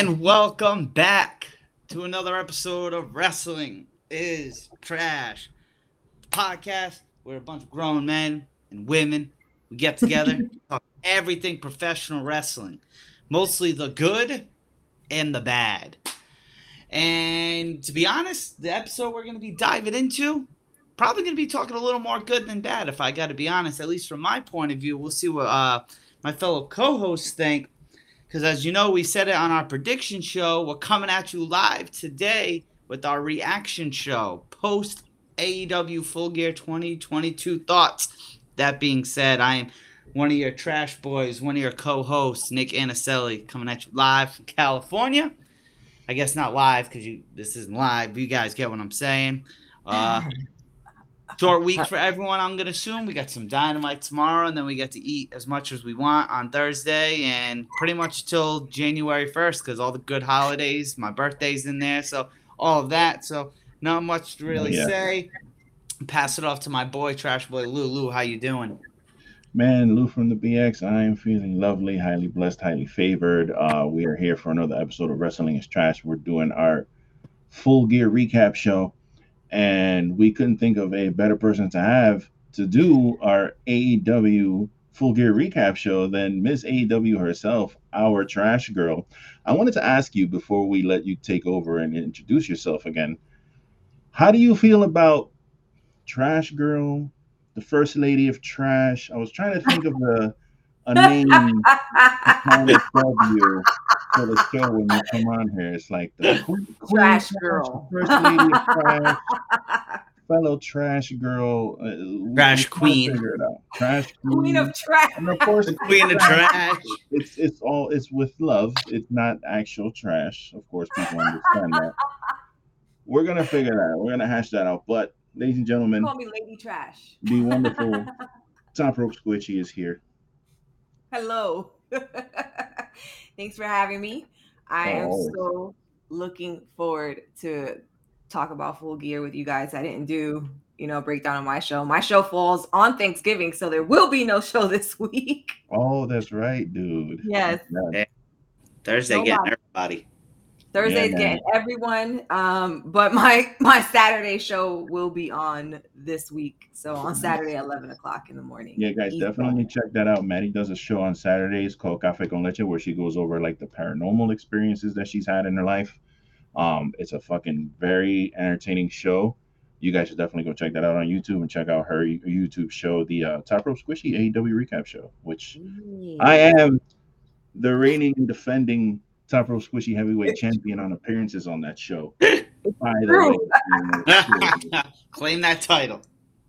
And welcome back to another episode of Wrestling is Trash podcast where a bunch of grown men and women we get together talk everything professional wrestling, mostly the good and the bad. And to be honest, the episode we're going to be diving into probably going to be talking a little more good than bad if I got to be honest, at least from my point of view. We'll see what uh, my fellow co-hosts think because as you know, we said it on our prediction show. We're coming at you live today with our reaction show post AEW Full Gear 2022 thoughts. That being said, I am one of your trash boys, one of your co-hosts, Nick Anicelli, coming at you live from California. I guess not live because you this isn't live. You guys get what I'm saying. Uh, Short week for everyone, I'm gonna assume. We got some dynamite tomorrow, and then we get to eat as much as we want on Thursday, and pretty much till January 1st, because all the good holidays, my birthday's in there, so all of that. So not much to really yeah. say. Pass it off to my boy, Trash Boy Lou. Lou, how you doing? Man, Lou from the BX. I am feeling lovely, highly blessed, highly favored. Uh, we are here for another episode of Wrestling is Trash. We're doing our full gear recap show and we couldn't think of a better person to have to do our AEW full gear recap show than Miss AEW herself, our trash girl. I wanted to ask you before we let you take over and introduce yourself again. How do you feel about Trash Girl, the first lady of trash? I was trying to think of a a name to W for the show when you come on here. It's like the queen, trash queen, girl, first lady of trash, fellow trash girl, uh, trash queen, trash queen. queen of trash, and of course, the queen of trash. It's it's all it's with love. It's not actual trash. Of course, people understand that. We're gonna figure that out. We're gonna hash that out. But, ladies and gentlemen, call me Lady Trash. Be wonderful. Top Rope Squishy is here. Hello. Thanks for having me. I am so looking forward to talk about full gear with you guys. I didn't do, you know, breakdown on my show. My show falls on Thanksgiving, so there will be no show this week. Oh, that's right, dude. Yes. Thursday, no getting everybody. Thursday's yeah, getting everyone. Um, but my my Saturday show will be on this week. So on Saturday, eleven o'clock in the morning. Yeah, guys, definitely check that out. Maddie does a show on Saturdays called Cafe con Leche, where she goes over like the paranormal experiences that she's had in her life. Um, it's a fucking very entertaining show. You guys should definitely go check that out on YouTube and check out her YouTube show, the uh, Top Rope Squishy AEW Recap Show, which I am the reigning defending top rope squishy heavyweight champion on appearances on that show. By the way, claim that title.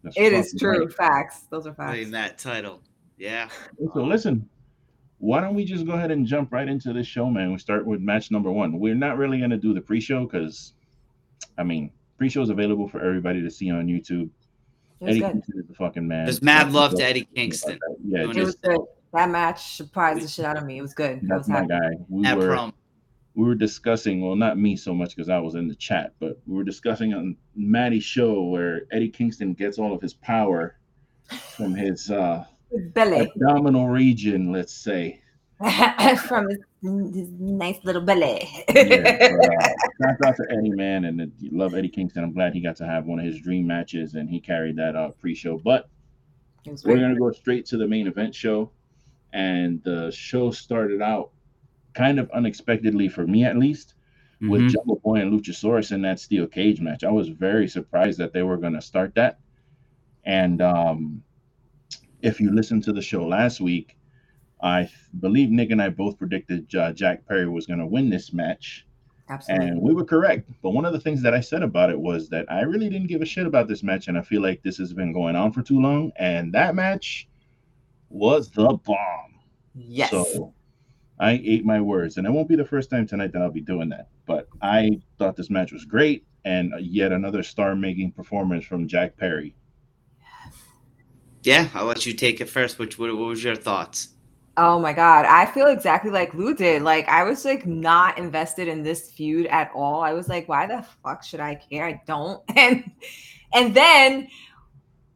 That's it is true. Right. Facts. Those are facts. Claim that title. Yeah. So listen, why don't we just go ahead and jump right into this show, man? We start with match number one. We're not really gonna do the pre-show because, I mean, pre-show is available for everybody to see on YouTube. Eddie good. Kingston is the fucking man. Just mad love to Eddie Kingston. Yeah, it was good. That match surprised the shit out of me. It was good. That's my guy. We that were prom. we were discussing, well, not me so much because I was in the chat, but we were discussing on Maddie's show where Eddie Kingston gets all of his power from his uh belly abdominal region, let's say. from his, his, nice little belly. yeah, uh, out to Eddie, man, and uh, love Eddie Kingston. I'm glad he got to have one of his dream matches, and he carried that uh, pre-show. But we're gonna go straight to the main event show and the show started out kind of unexpectedly for me at least mm-hmm. with Jungle Boy and Luchasaurus in that steel cage match. I was very surprised that they were going to start that. And um, if you listened to the show last week, I believe Nick and I both predicted uh, Jack Perry was going to win this match. Absolutely. And we were correct. But one of the things that I said about it was that I really didn't give a shit about this match. And I feel like this has been going on for too long. And that match was the bomb. Yes. So I ate my words, and it won't be the first time tonight that I'll be doing that. But I thought this match was great, and yet another star-making performance from Jack Perry. Yeah, I'll let you take it first. Which what, what was your thoughts? Oh my god, I feel exactly like Lou did. Like I was like not invested in this feud at all. I was like, why the fuck should I care? I don't. And and then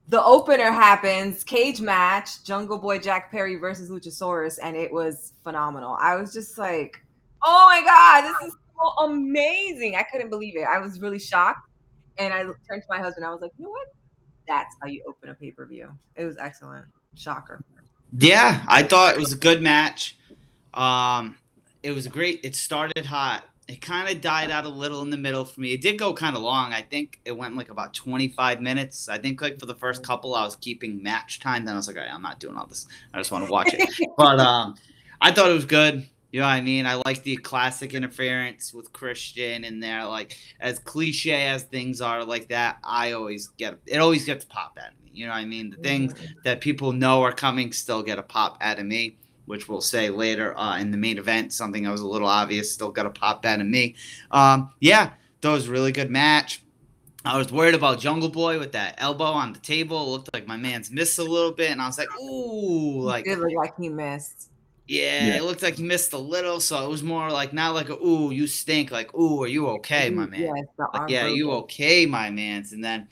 the opener happens, cage match, Jungle Boy Jack Perry versus Luchasaurus, and it was phenomenal. I was just like, Oh my god, this is so amazing! I couldn't believe it. I was really shocked, and I turned to my husband. I was like, you know what? That's how you open a pay per view. It was excellent. Shocker. Yeah, I thought it was a good match. Um, it was great. It started hot. It kind of died out a little in the middle for me. It did go kind of long. I think it went like about 25 minutes. I think like for the first couple, I was keeping match time. Then I was like, right, I'm not doing all this. I just want to watch it. but um, I thought it was good. You know what I mean? I like the classic interference with Christian in there. Like as cliche as things are like that, I always get it. Always gets pop at me. You know what I mean? The things that people know are coming still get a pop out of me, which we'll say later uh, in the main event. Something that was a little obvious still got a pop out of me. Um, yeah, that was a really good match. I was worried about Jungle Boy with that elbow on the table. It looked like my man's missed a little bit, and I was like, "Ooh!" Like, it looked like he missed. Yeah, yeah, it looked like he missed a little, so it was more like not like a "Ooh, you stink." Like, "Ooh, are you okay, my man?" Yes, like, yeah, you okay, my man's. And then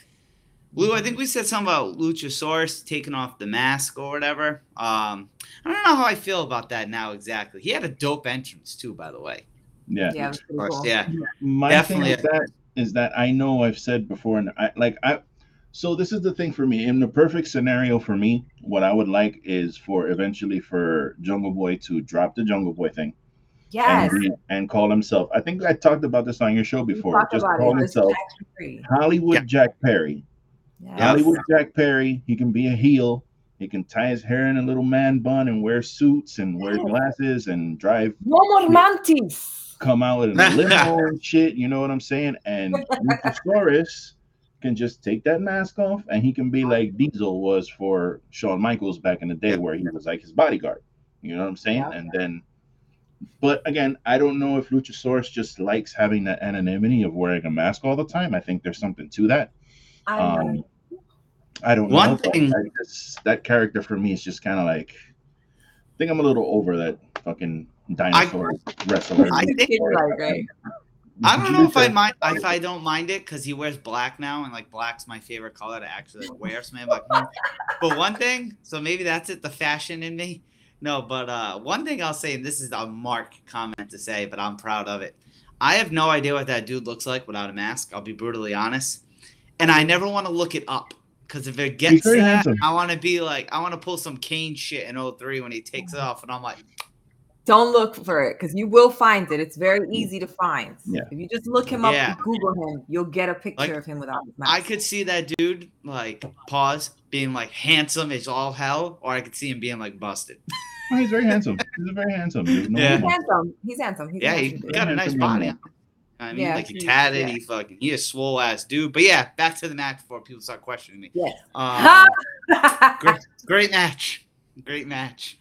Lou, I think we said something about Luchasaurus taking off the mask or whatever. Um, I don't know how I feel about that now exactly. He had a dope entrance too, by the way. Yeah, yeah, cool. yeah. My Definitely. thing is that is that I know I've said before, and I like I. So this is the thing for me. In the perfect scenario for me, what I would like is for eventually for Jungle Boy to drop the Jungle Boy thing. Yes. And, and call himself. I think I talked about this on your show before. Just call himself Hollywood yeah. Jack Perry Yes. Hollywood Jack Perry. He can be a heel. He can tie his hair in a little man bun and wear suits and wear glasses and drive. No more mantis. Come out in a limo and shit. You know what I'm saying? And Luchasaurus can just take that mask off and he can be like Diesel was for Shawn Michaels back in the day, where he was like his bodyguard. You know what I'm saying? Yeah. And then, but again, I don't know if Luchasaurus just likes having that anonymity of wearing a mask all the time. I think there's something to that. I um, I don't One know. thing that character for me is just kind of like I think I'm a little over that fucking dinosaur I, wrestler. I think right, right. I don't know if I mind if I don't mind it because he wears black now and like black's my favorite color to actually wear. So maybe like, but one thing, so maybe that's it, the fashion in me. No, but uh, one thing I'll say, and this is a mark comment to say, but I'm proud of it. I have no idea what that dude looks like without a mask. I'll be brutally honest, and I never want to look it up because if it gets to that, handsome. I want to be like, I want to pull some Kane shit in 03 when he takes it off. And I'm like, don't look for it because you will find it. It's very easy to find. Yeah. If you just look him up yeah. and Google him, you'll get a picture like, of him without his mask. I could see that dude like pause being like handsome as all hell, or I could see him being like busted. Oh, he's very handsome. He's very handsome. No yeah. He's handsome. He's handsome. He's yeah, he got a nice body. I mean, yeah, like he tatted, yeah. he fucking, he a swole ass dude. But yeah, back to the match before people start questioning me. Yeah. Um, great, great, match. Great match.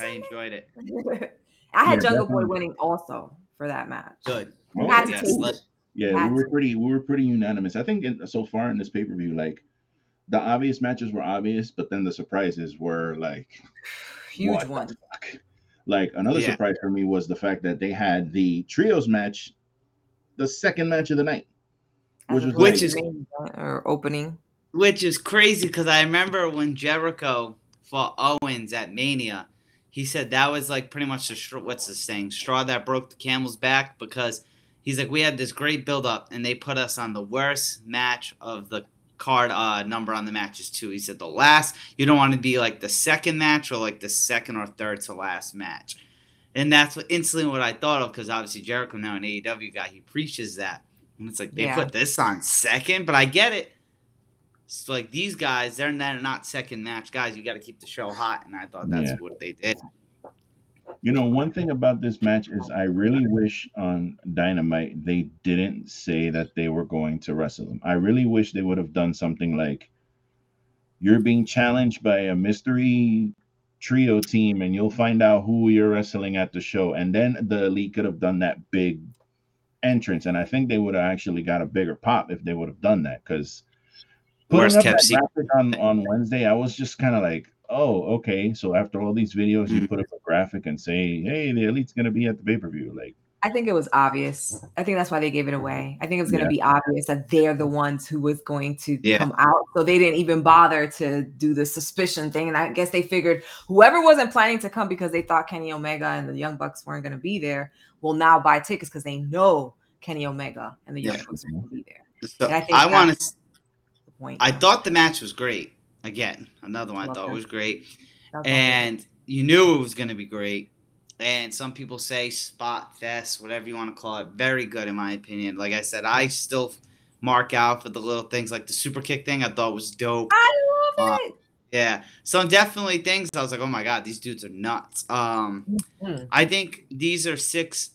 I enjoyed it. I had yeah, Jungle Boy winning also for that match. Good. Oh, yes, yeah, we were pretty, we were pretty unanimous. I think in, so far in this pay per view, like the obvious matches were obvious, but then the surprises were like huge ones. Like another yeah. surprise for me was the fact that they had the trios match the second match of the night, which was which is or opening, which is crazy because I remember when Jericho fought Owens at Mania, he said that was like pretty much the what's the saying straw that broke the camel's back because he's like we had this great build up and they put us on the worst match of the card uh number on the matches too. He said the last you don't want to be like the second match or like the second or third to last match. And that's what instantly what I thought of because obviously Jericho now an AEW guy, he preaches that. And it's like they yeah. put this on second, but I get it. It's like these guys, they're not second match guys. You got to keep the show hot, and I thought that's yeah. what they did. You know, one thing about this match is I really wish on Dynamite they didn't say that they were going to wrestle them. I really wish they would have done something like you're being challenged by a mystery trio team and you'll find out who you're wrestling at the show. And then the elite could have done that big entrance. And I think they would have actually got a bigger pop if they would have done that. Because putting up that graphic on, on Wednesday, I was just kind of like, oh, okay. So after all these videos, you mm-hmm. put up a graphic and say, hey, the elite's gonna be at the pay-per-view. Like I think it was obvious. I think that's why they gave it away. I think it was going to yeah. be obvious that they're the ones who was going to yeah. come out. So they didn't even bother to do the suspicion thing. And I guess they figured whoever wasn't planning to come because they thought Kenny Omega and the Young Bucks weren't going to be there will now buy tickets because they know Kenny Omega and the Young yeah. Bucks will be there. So I, I want to. Point. I thought the match was great. Again, another one I thought was great, and you knew it was going to be great and some people say spot fest, whatever you want to call it. Very good in my opinion. Like I said, I still mark out for the little things like the super kick thing. I thought was dope. I love uh, it. Yeah, some definitely things I was like, oh my god, these dudes are nuts. Um, mm-hmm. I think these are six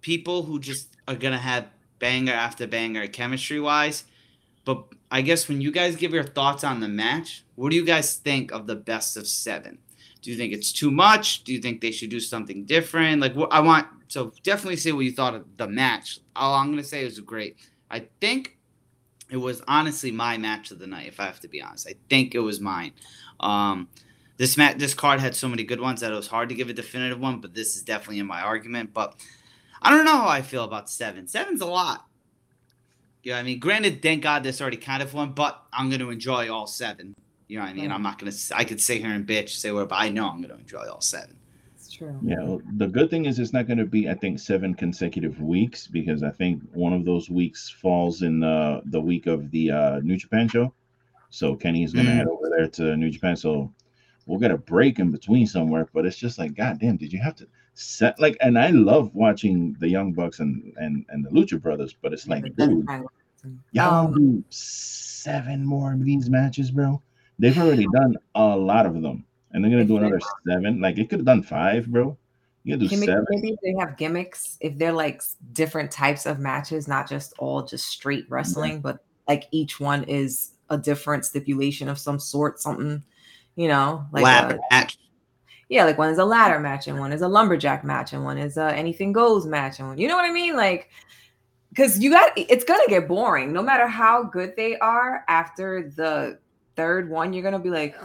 people who just are gonna have banger after banger chemistry wise. But I guess when you guys give your thoughts on the match, what do you guys think of the best of seven? Do you think it's too much? Do you think they should do something different? Like, I want, so definitely say what you thought of the match. All I'm to say is great. I think it was honestly my match of the night, if I have to be honest. I think it was mine. Um, this mat, this card had so many good ones that it was hard to give a definitive one, but this is definitely in my argument. But I don't know how I feel about seven. Seven's a lot. Know I mean? Granted, thank God this already kind of one, but I'm going to enjoy all seven. You know what I mean? I'm not gonna. I could sit here and bitch, say what, but I know I'm gonna enjoy all seven. It's true. Yeah. Well, the good thing is it's not going to be, I think, seven consecutive weeks because I think one of those weeks falls in the the week of the uh, New Japan show. So Kenny's going to mm. head over there to New Japan. So we'll get a break in between somewhere. But it's just like, God damn, did you have to set like? And I love watching the Young Bucks and and and the Lucha Brothers, but it's like, dude, y'all um, do seven more of these matches, bro. They've already done a lot of them, and they're gonna do another seven. Like it could have done five, bro. You do maybe, seven. Maybe they have gimmicks if they're like different types of matches, not just all just straight wrestling, yeah. but like each one is a different stipulation of some sort, something, you know, like ladder a, match. Yeah, like one is a ladder match, and one is a lumberjack match, and one is a anything goes match, and one, you know what I mean, like because you got it's gonna get boring no matter how good they are after the third one, you're gonna be like,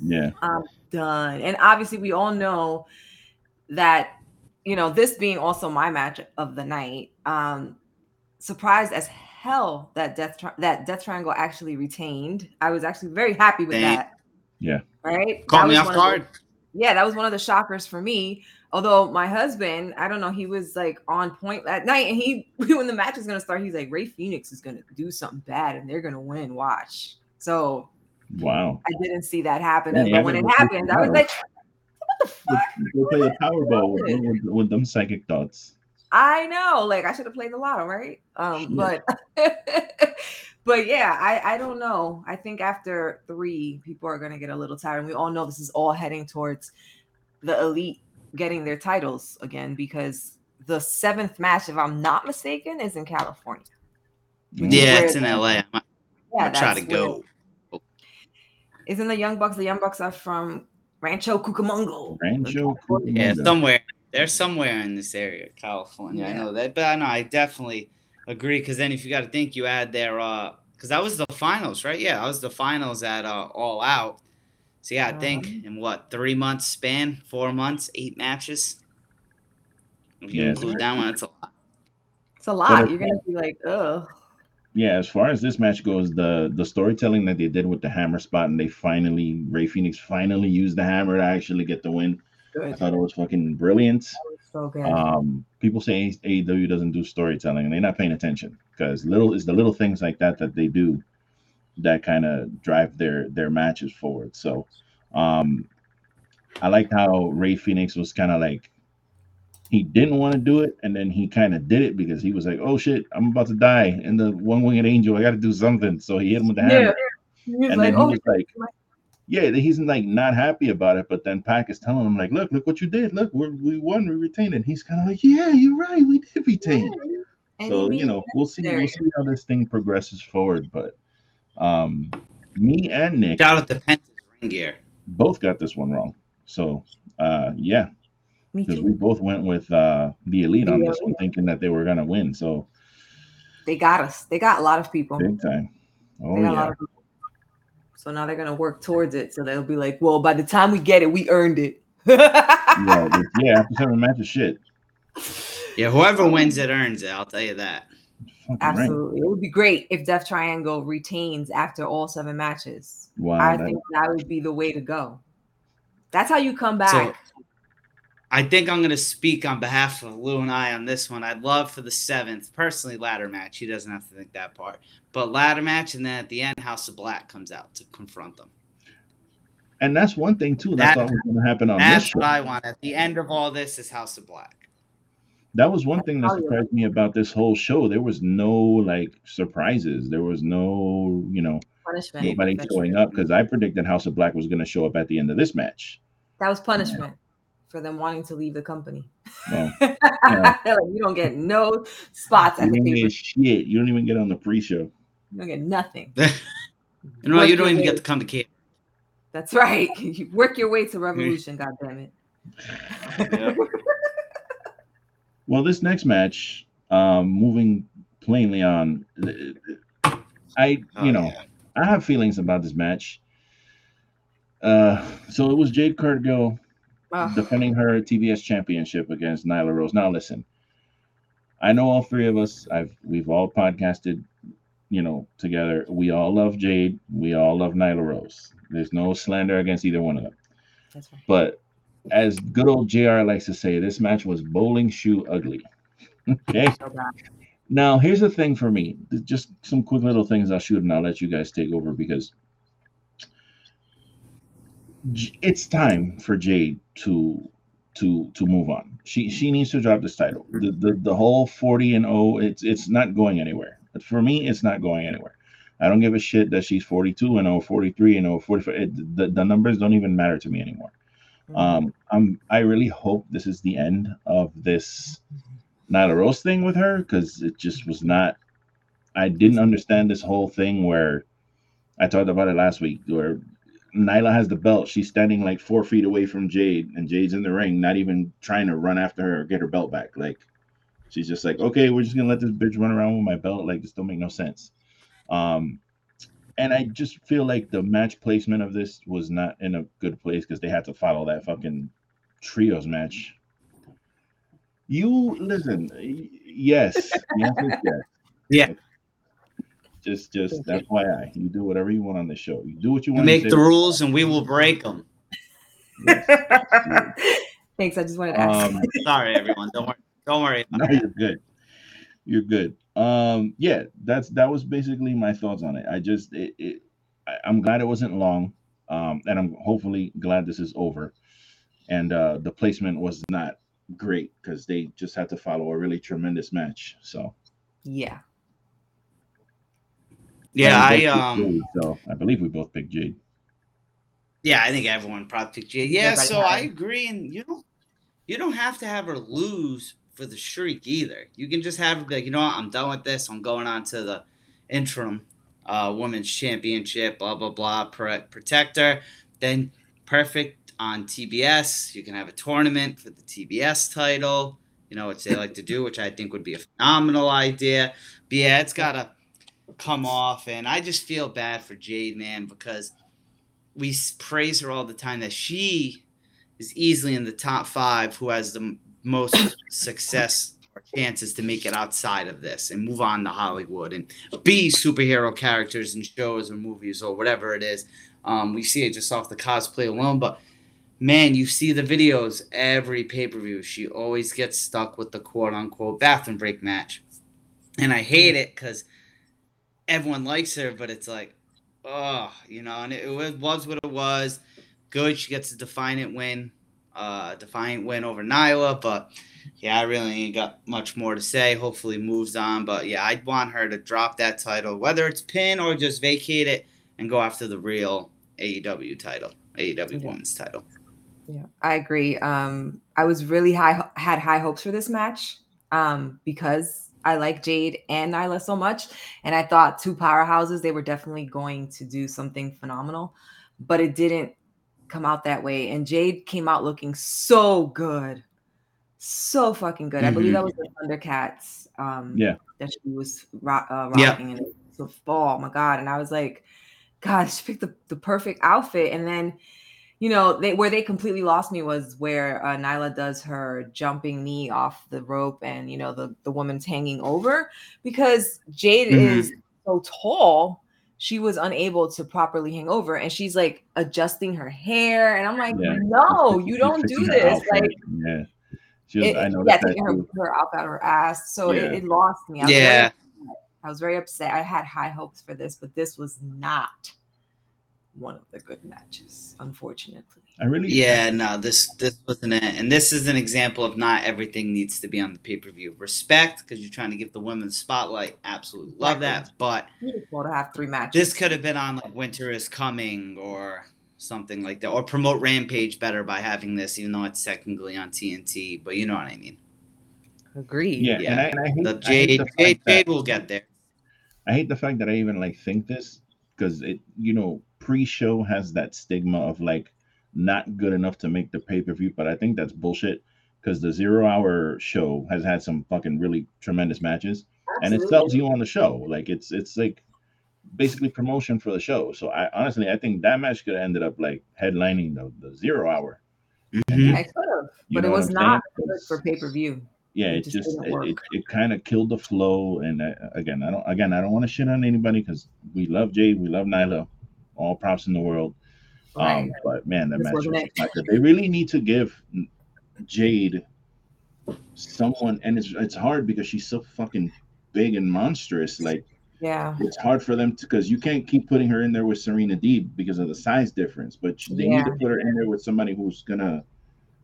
yeah, I'm done. And obviously, we all know that you know this being also my match of the night. Um, surprised as hell that death Tri- that death triangle actually retained. I was actually very happy with Dang. that. Yeah. Right. Caught me off guard. Yeah, that was one of the shockers for me. Although my husband, I don't know, he was like on point that night, and he when the match is gonna start, he's like, Rey Fenix is gonna do something bad, and they're gonna win. Watch. So wow, I didn't see that happening. Yeah, but when it happened, I was like, what the fuck? Go play the Powerball with, with, with them psychic thoughts. I know, like I should have played the lotto, right? Um, but but yeah, I I don't know. I think after three, people are gonna get a little tired, and we all know this is all heading towards the elite getting their titles again because the seventh match, if I'm not mistaken, is in California. Yeah, it's in LA. I'm, yeah, try to go isn't the Young Bucks? The Young Bucks are from Rancho Cucamonga. Rancho Cucamonga. Yeah, somewhere. They're somewhere in this area, California. Yeah. I know that, but I know I definitely agree. Because then, if you got to think, you add their uh, because that was the finals, right? Yeah, that was the finals at uh, All Out. So yeah, I think in what three months span, four months, eight matches. If you yeah, include that one, it's a lot. It's a lot. You're gonna be like, oh yeah, as far as this match goes, the the storytelling that they did with the hammer spot, and they finally Rey Fenix finally used the hammer to actually get the win. Good. I thought it was fucking brilliant. Was so good. Um, people say AEW doesn't do storytelling, and they're not paying attention because little is the little things like that that they do that kind of drive their their matches forward. So, um, I liked how Rey Fenix was kind of like he didn't want to do it, and then he kind of did it because he was like, "Oh shit, I'm about to die in the one winged angel. I got to do something." So he hit him with the hammer, yeah. and like, then he oh, was like, "Yeah, he's like not happy about it." But then Pac is telling him like, "Look, look what you did. Look, we we won, we retained." And he's kind of like, "Yeah, you're right, we did retain." Yeah. So you know, we'll see, we'll see how this thing progresses forward. But um, me and Nick, shout out the Penta's ring gear, both got this one wrong. So uh, yeah, because we both went with uh, the elite on this one, thinking that they were gonna win. So they got us. They got a lot of people. Big time. Oh yeah. So now they're gonna work towards it. So they'll be like, "Well, by the time we get it, we earned it." yeah, yeah. After seven matches, shit. Yeah, whoever wins it earns it. I'll tell you that. Absolutely. Right. It would be great if Death Triangle retains after all seven matches. Wow. I that think that would be the way to go. That's how you come back. So, I think I'm going to speak on behalf of Lou and I on this one. I'd love for the seventh, personally, ladder match. He doesn't have to think that part, but ladder match, and then at the end, House of Black comes out to confront them. And that's one thing too. That's that, was going to happen on that's this show. what I want. At the end of all this is House of Black that was one thing that surprised me about this whole show. There was no like surprises. There was no, you know, punishment. Nobody showing up because I predicted House of Black was going to show up at the end of this match. That was punishment yeah. For them wanting to leave the company. Well, yeah. you don't get no spots at the Shit, you don't even get on the pre-show. You don't get nothing. you know, you don't even way. get to come to camp. That's right. You work your way to Revolution. God damn it. Yeah. Well, this next match, um, moving plainly on, I oh, you know yeah. I have feelings about this match. Uh, so it was Jade Cargill oh. defending her TBS championship against Nyla Rose. Now listen, I know all three of us. I've we've all podcasted, you know, together. We all love Jade. We all love Nyla Rose. There's no slander against either one of them. That's right. But as good old JR likes to say, this match was bowling shoe ugly. okay. Now, here's the thing for me. Just some quick little things I'll shoot and I'll let you guys take over because it's time for Jade to to to move on. She she needs to drop this title. The the, the whole 40 and 0, it's it's not going anywhere. For me, it's not going anywhere. I don't give a shit that she's 42 and 0, 43 and 0, 45. It, the, the numbers don't even matter to me anymore. Mm-hmm. Um, I'm I really hope this is the end of this Nyla Rose thing with her because it just was not. I didn't understand this whole thing where I talked about it last week where Nyla has the belt. She's standing like four feet away from Jade, and Jade's in the ring, not even trying to run after her or get her belt back. Like she's just like, okay, we're just gonna let this bitch run around with my belt. Like this don't make no sense. Um, and I just feel like the match placement of this was not in a good place because they had to follow that fucking trios match. You listen, yes, yes, yes. Yeah. Just, just that's why I. You do whatever you want on the show. You do what you want. You make the rules, and we will break them. Yes. Thanks. I just wanted to ask. Um, sorry, everyone. Don't worry. Don't worry. no, you're good. You're good um yeah that's that was basically my thoughts on it i just it, it I, i'm glad it wasn't long um and i'm hopefully glad this is over and uh the placement was not great because they just had to follow a really tremendous match so yeah yeah i um Jade, so i believe we both picked jade yeah i think everyone probably picked jade yeah, yeah so i agree and you don't you don't have to have her lose for the streak either. You can just have her like, you know what, I'm done with this. I'm going on to the interim uh, women's championship, blah blah blah, protector. Then perfect on TBS. You can have a tournament for the TBS title. You know, what they like to do, which I think would be a phenomenal idea. But yeah, it's gotta come off, and I just feel bad for Jade, man, because we praise her all the time that she is easily in the top five who has the most success or chances to make it outside of this and move on to Hollywood and be superhero characters in shows or movies or whatever it is. Um, we see it just off the cosplay alone, but man, you see the videos every pay per view. She always gets stuck with the quote unquote bathroom break match. And I hate it because everyone likes her, but it's like, oh, you know, and it, it was what it was. Good. She gets a defiant win uh, defiant win over Nyla. But yeah, I really ain't got much more to say. Hopefully, moves on. But yeah, I'd want her to drop that title, whether it's pin or just vacate it and go after the real AEW title, AEW yeah. Women's title. Yeah, I agree. Um, I was really high, had high hopes for this match um, because I like Jade and Nyla so much, and I thought two powerhouses they were definitely going to do something phenomenal, but it didn't come out that way. And Jade came out looking so good. So fucking good. Mm-hmm. I believe that was the Thundercats. Um, yeah. That she was rock, uh, rocking yeah. in the fall. Oh my God. And I was like, God, she picked the, the perfect outfit. And then, you know, they where they completely lost me was where uh, Nyla does her jumping knee off the rope, and you know the the woman's hanging over because Jade mm-hmm. is so tall. She was unable to properly hang over, and she's like adjusting her hair, and I'm like, yeah. no, you don't do this. Like, yeah, she was, it, I know yeah, taking her, her out of her ass. So yeah. it, it, lost me. I yeah, very, I was very upset. I had high hopes for this, but this was not one of the good matches, unfortunately. I really Yeah, no, this this wasn't it. And this is an example of not everything needs to be on the pay-per-view. Respect, because you're trying to give the women spotlight. Absolutely love that. But beautiful to have three matches. This could have been on like Winter is Coming or something like that. Or promote Rampage better by having this, even though it's technically on TNT. But you know what I mean. Agreed. Yeah, yeah. And I, and I hate, the Jade, the Jade, Jade will get there. I hate the fact that I even like think this because it, you know, pre-show has that stigma of like not good enough to make the pay-per-view, but I think that's bullshit because the zero hour show has had some fucking really tremendous matches Absolutely. and it sells you on the show. Like it's it's like basically promotion for the show. So I honestly I think that match could have ended up like headlining the, the zero hour. Mm-hmm. I could have, but it was not good for pay-per-view. Yeah, it, it just, just it, it, it kind of killed the flow. And uh, again, I don't again I don't want to shit on anybody because we love Jade, we love Nyla, all props in the world. Right. Um, but man, that match was They really need to give Jade someone, and it's it's hard because she's so fucking big and monstrous. Like, yeah, it's hard for them to because you can't keep putting her in there with Serena Deeb because of the size difference. But they yeah. need to put her in there with somebody who's gonna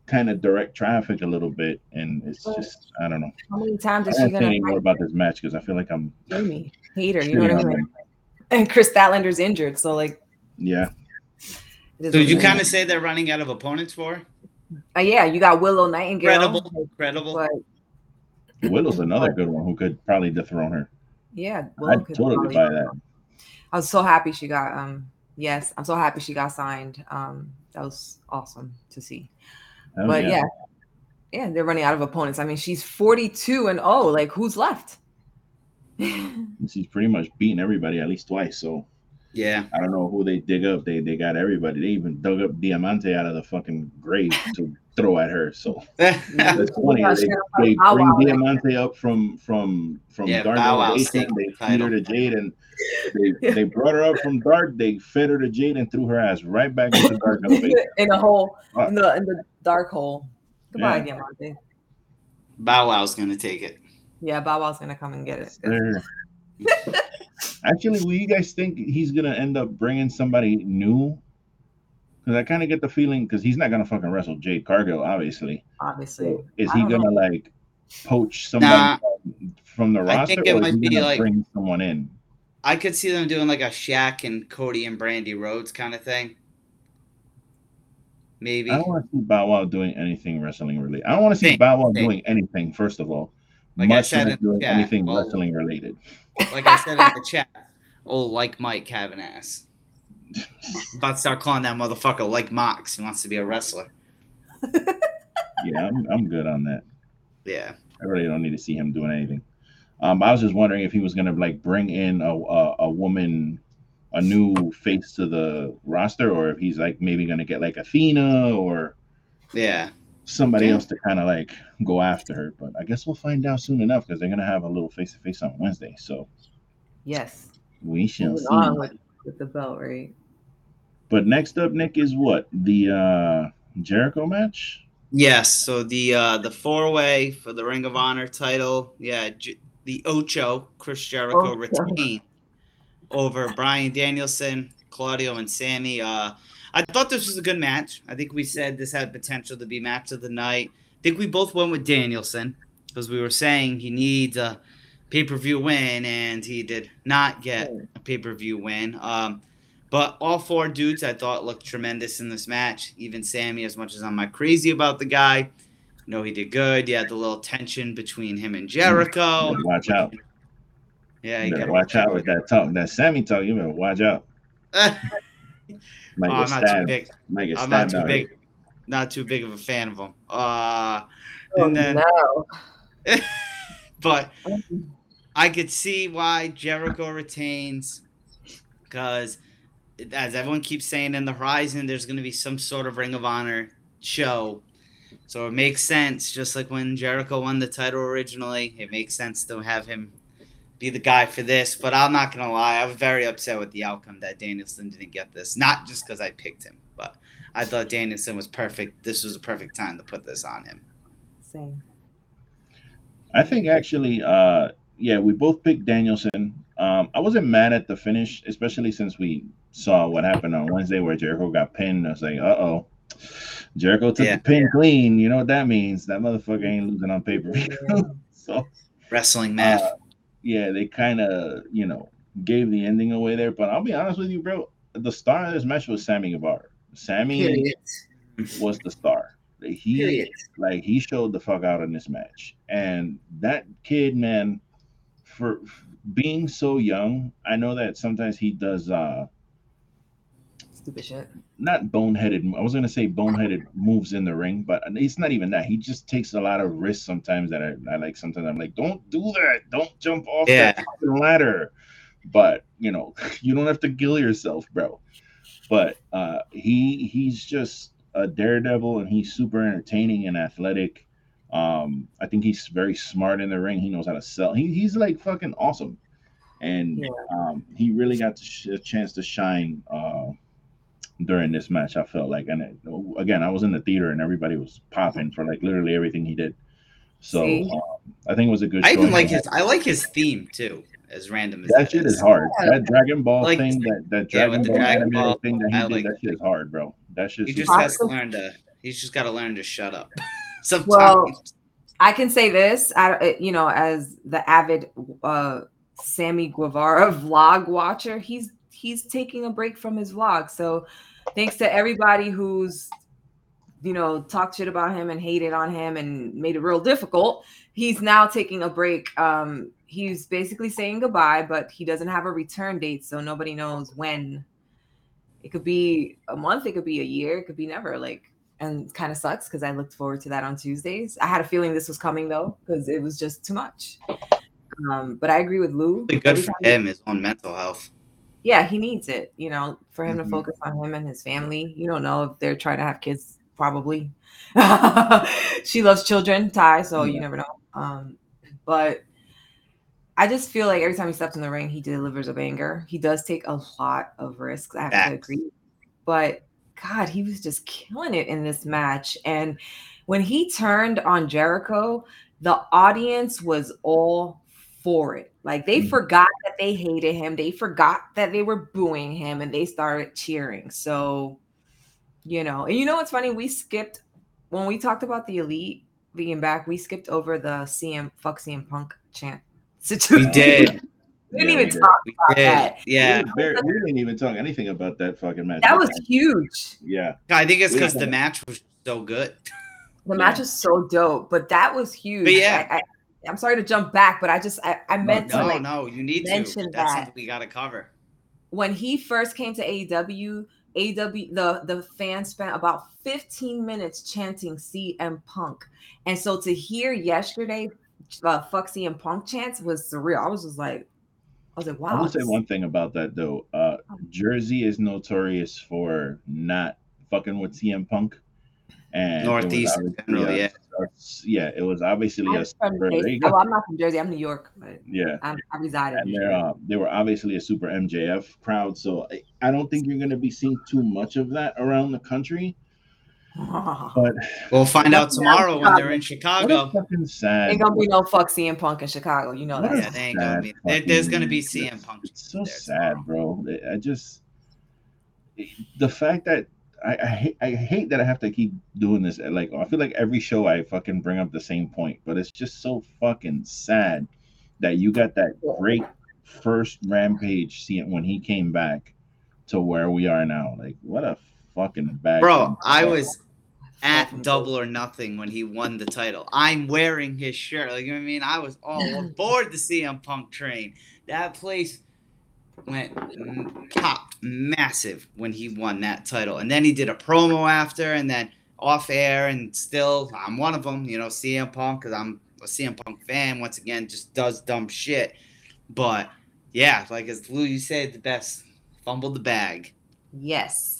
kind of direct traffic a little bit, and it's but just I don't know. How many times is she gonna say more about this match because I feel like I'm Jamie hater. You know what I mean? And Kris Statlander's injured, so like yeah, so you kind of say they're running out of opponents for? Uh, yeah, you got Willow Nightingale. Incredible, incredible. But, Willow's another good one who could probably dethrone her. Yeah, I'd totally buy that. I was so happy she got um yes, I'm so happy she got signed. Um that was awesome to see. Oh, but yeah. yeah. yeah, they're running out of opponents. I mean, she's 42 and oh, like who's left? she's pretty much beaten everybody at least twice, so yeah. I don't know who they dig up. They they got everybody. They even dug up Diamante out of the fucking grave to throw at her. So that's funny. They, they bring Diamante up from from from yeah, Dark Wow They feed her to Jade and they, they brought her up from Dark. They fed her to Jade and threw her ass right back into the Dark in a hole in the in the dark hole. Goodbye, yeah. Diamante. Bow Wow's gonna take it. Yeah, Bow Wow's gonna come and get it. Actually, will you guys think he's gonna end up bringing somebody new? Because I kind of get the feeling because he's not gonna fucking wrestle Jade Cargill, obviously. Obviously, so is he gonna know. like poach somebody nah, from the roster, I think it or might be like bring someone in? I could see them doing like a Shaq and Cody and Brandi Rhodes kind of thing. Maybe. I don't want to see Bow Wow doing anything wrestling related. I don't want to see Bow Wow doing anything. First of all, like much I said, doing chat, anything well, wrestling related. Like I said in the chat, oh, like Mike having ass. about to start calling that motherfucker like Mox. He wants to be a wrestler. yeah, I'm, I'm good on that. Yeah, I really don't need to see him doing anything. Um, I was just wondering if he was gonna like bring in a, a, a woman, a new face to the roster, or if he's like maybe gonna get like Athena or yeah, somebody else to kind of like go after her. But I guess we'll find out soon enough because they're gonna have a little face to face on Wednesday. So yes, we shall see. On with, with the belt, right? But next up, Nick, is what the uh Jericho match. Yes, so the uh the four way for the Ring of Honor title. Yeah, J- the Ocho Chris Jericho retained over Bryan Danielson, Claudio, and Sammy. Uh, I thought this was a good match. I think we said this had potential to be match of the night. I think we both went with Danielson because we were saying he needs a pay per view win, and he did not get a pay per view win. Um, but all four dudes I thought looked tremendous in this match. Even Sammy, as much as I'm not crazy about the guy, you know he did good. You had the little tension between him and Jericho. Watch out. Yeah, you, you gotta watch out with that talk. That Sammy talk, you better watch out. Might oh, I'm not too big. I'm not too big. Here. Not too big of a fan of him. Uh, oh, and then, no. but I could see why Jericho retains because as everyone keeps saying in the horizon, there's going to be some sort of Ring of Honor show. So it makes sense, just like when Jericho won the title originally, it makes sense to have him be the guy for this. But I'm not gonna lie, I was very upset with the outcome that Danielson didn't get this. Not just because I picked him, but I thought Danielson was perfect. This was a perfect time to put this on him. Same. I think actually, uh, yeah, we both picked Danielson. Um, I wasn't mad at the finish, especially since we saw what happened on Wednesday where Jericho got pinned. I was like, uh oh. Jericho took yeah. the pin clean. You know what that means? That motherfucker ain't losing on paper. so wrestling math. Uh, yeah, they kind of you know gave the ending away there. But I'll be honest with you, bro. The star of this match was Sammy Guevara. Sammy Period. was the star. He Period. like he showed the fuck out in this match, and that kid, man, for being so young, I know that sometimes he does uh stupid shit. Not boneheaded. I was gonna say boneheaded moves in the ring, but it's not even that. He just takes a lot of risks sometimes that I, I like. Sometimes I'm like, don't do that. Don't jump off yeah. that ladder. But you know, you don't have to kill yourself, bro. But uh, he he's just a daredevil, and he's super entertaining and athletic. Um, I think he's very smart in the ring. He knows how to sell. He, he's like fucking awesome, and yeah. um, he really got sh- a chance to shine uh, during this match. I felt like, and it, again, I was in the theater and everybody was popping for like literally everything he did. So um, I think it was a good. I even like his. I like his theme too. As random as that, that shit is, is hard. Yeah. That Dragon Ball like, thing, that that Dragon, yeah, Ball, Dragon Ball thing that he I did, like, that shit is hard, bro. That shit. He just has to learn to. He's just got to learn to shut up. Sometimes. Well, I can say this. I, you know, as the avid uh, Sammy Guevara vlog watcher, he's he's taking a break from his vlog. So thanks to everybody who's you know talked shit about him and hated on him and made it real difficult. He's now taking a break. Um he's basically saying goodbye but he doesn't have a return date so nobody knows when. It could be a month it could be a year it could be never like and kind of sucks because i looked forward to that on tuesdays. I had a feeling this was coming though because it was just too much. Um but i agree with lou. Good for him is on mental health yeah, he needs it, you know, for him mm-hmm. to focus on him and his family. You don't know if they're trying to have kids, probably. she loves children, Ty, so yeah. you never know. Um, but I just feel like every time he steps in the ring, he delivers a banger. He does take a lot of risks. I have to agree. But God, he was just killing it in this match. And when he turned on Jericho, the audience was all for it. Like they mm. forgot that they hated him. They forgot that they were booing him and they started cheering. So, you know, and you know what's funny? We skipped when we talked about the elite being back, we skipped over the CM fuck CM Punk chant situation. We did. we didn't yeah, even we talk did. about that. Yeah. We, we, didn't even talk anything about that fucking match. That was huge. Yeah. I think it's because the match was so good. The match was so dope, but that was huge. But yeah. I, I, I'm sorry to jump back, but I just I, I meant no, to like no, you need mention to. That's that we got to cover. When he first came to AEW, AEW the the fans spent about 15 minutes chanting CM Punk, and so to hear yesterday, uh, "fuck CM Punk" chants was surreal. I was just like, I was like, wow. I will say one thing about that though. Uh. Jersey is notorious for not fucking with CM Punk and Northeast generally, yeah. Yeah, it was obviously I'm a super. Oh, I'm not from Jersey. I'm New York, but yeah, I'm, i reside in. And uh, they were obviously a super MJF crowd, so I, I don't think you're going to be seeing too much of that around the country. But we'll find out tomorrow when they're in Chicago. Fucking sad. Ain't gonna be no fuck CM Punk in Chicago. You know that. Yeah, they ain't gonna be. There, there's gonna be CM Punk. It's so sad, tomorrow. bro. I just the fact that I, I, hate, I hate that I have to keep doing this. Like I feel like every show I fucking bring up the same point, but it's just so fucking sad that you got that great first rampage scene when he came back to where we are now. Like what a fucking bad. Bro, I was at double or nothing when he won the title. I'm wearing his shirt. Like you know what I mean? I was all aboard the CM Punk train. That place went mm, popped massive when he won that title. And then he did a promo after and then off air and still I'm one of them, you know, CM Punk cuz I'm a CM Punk fan once again just does dumb shit. But yeah, like as Lou you said the best fumbled the bag. Yes.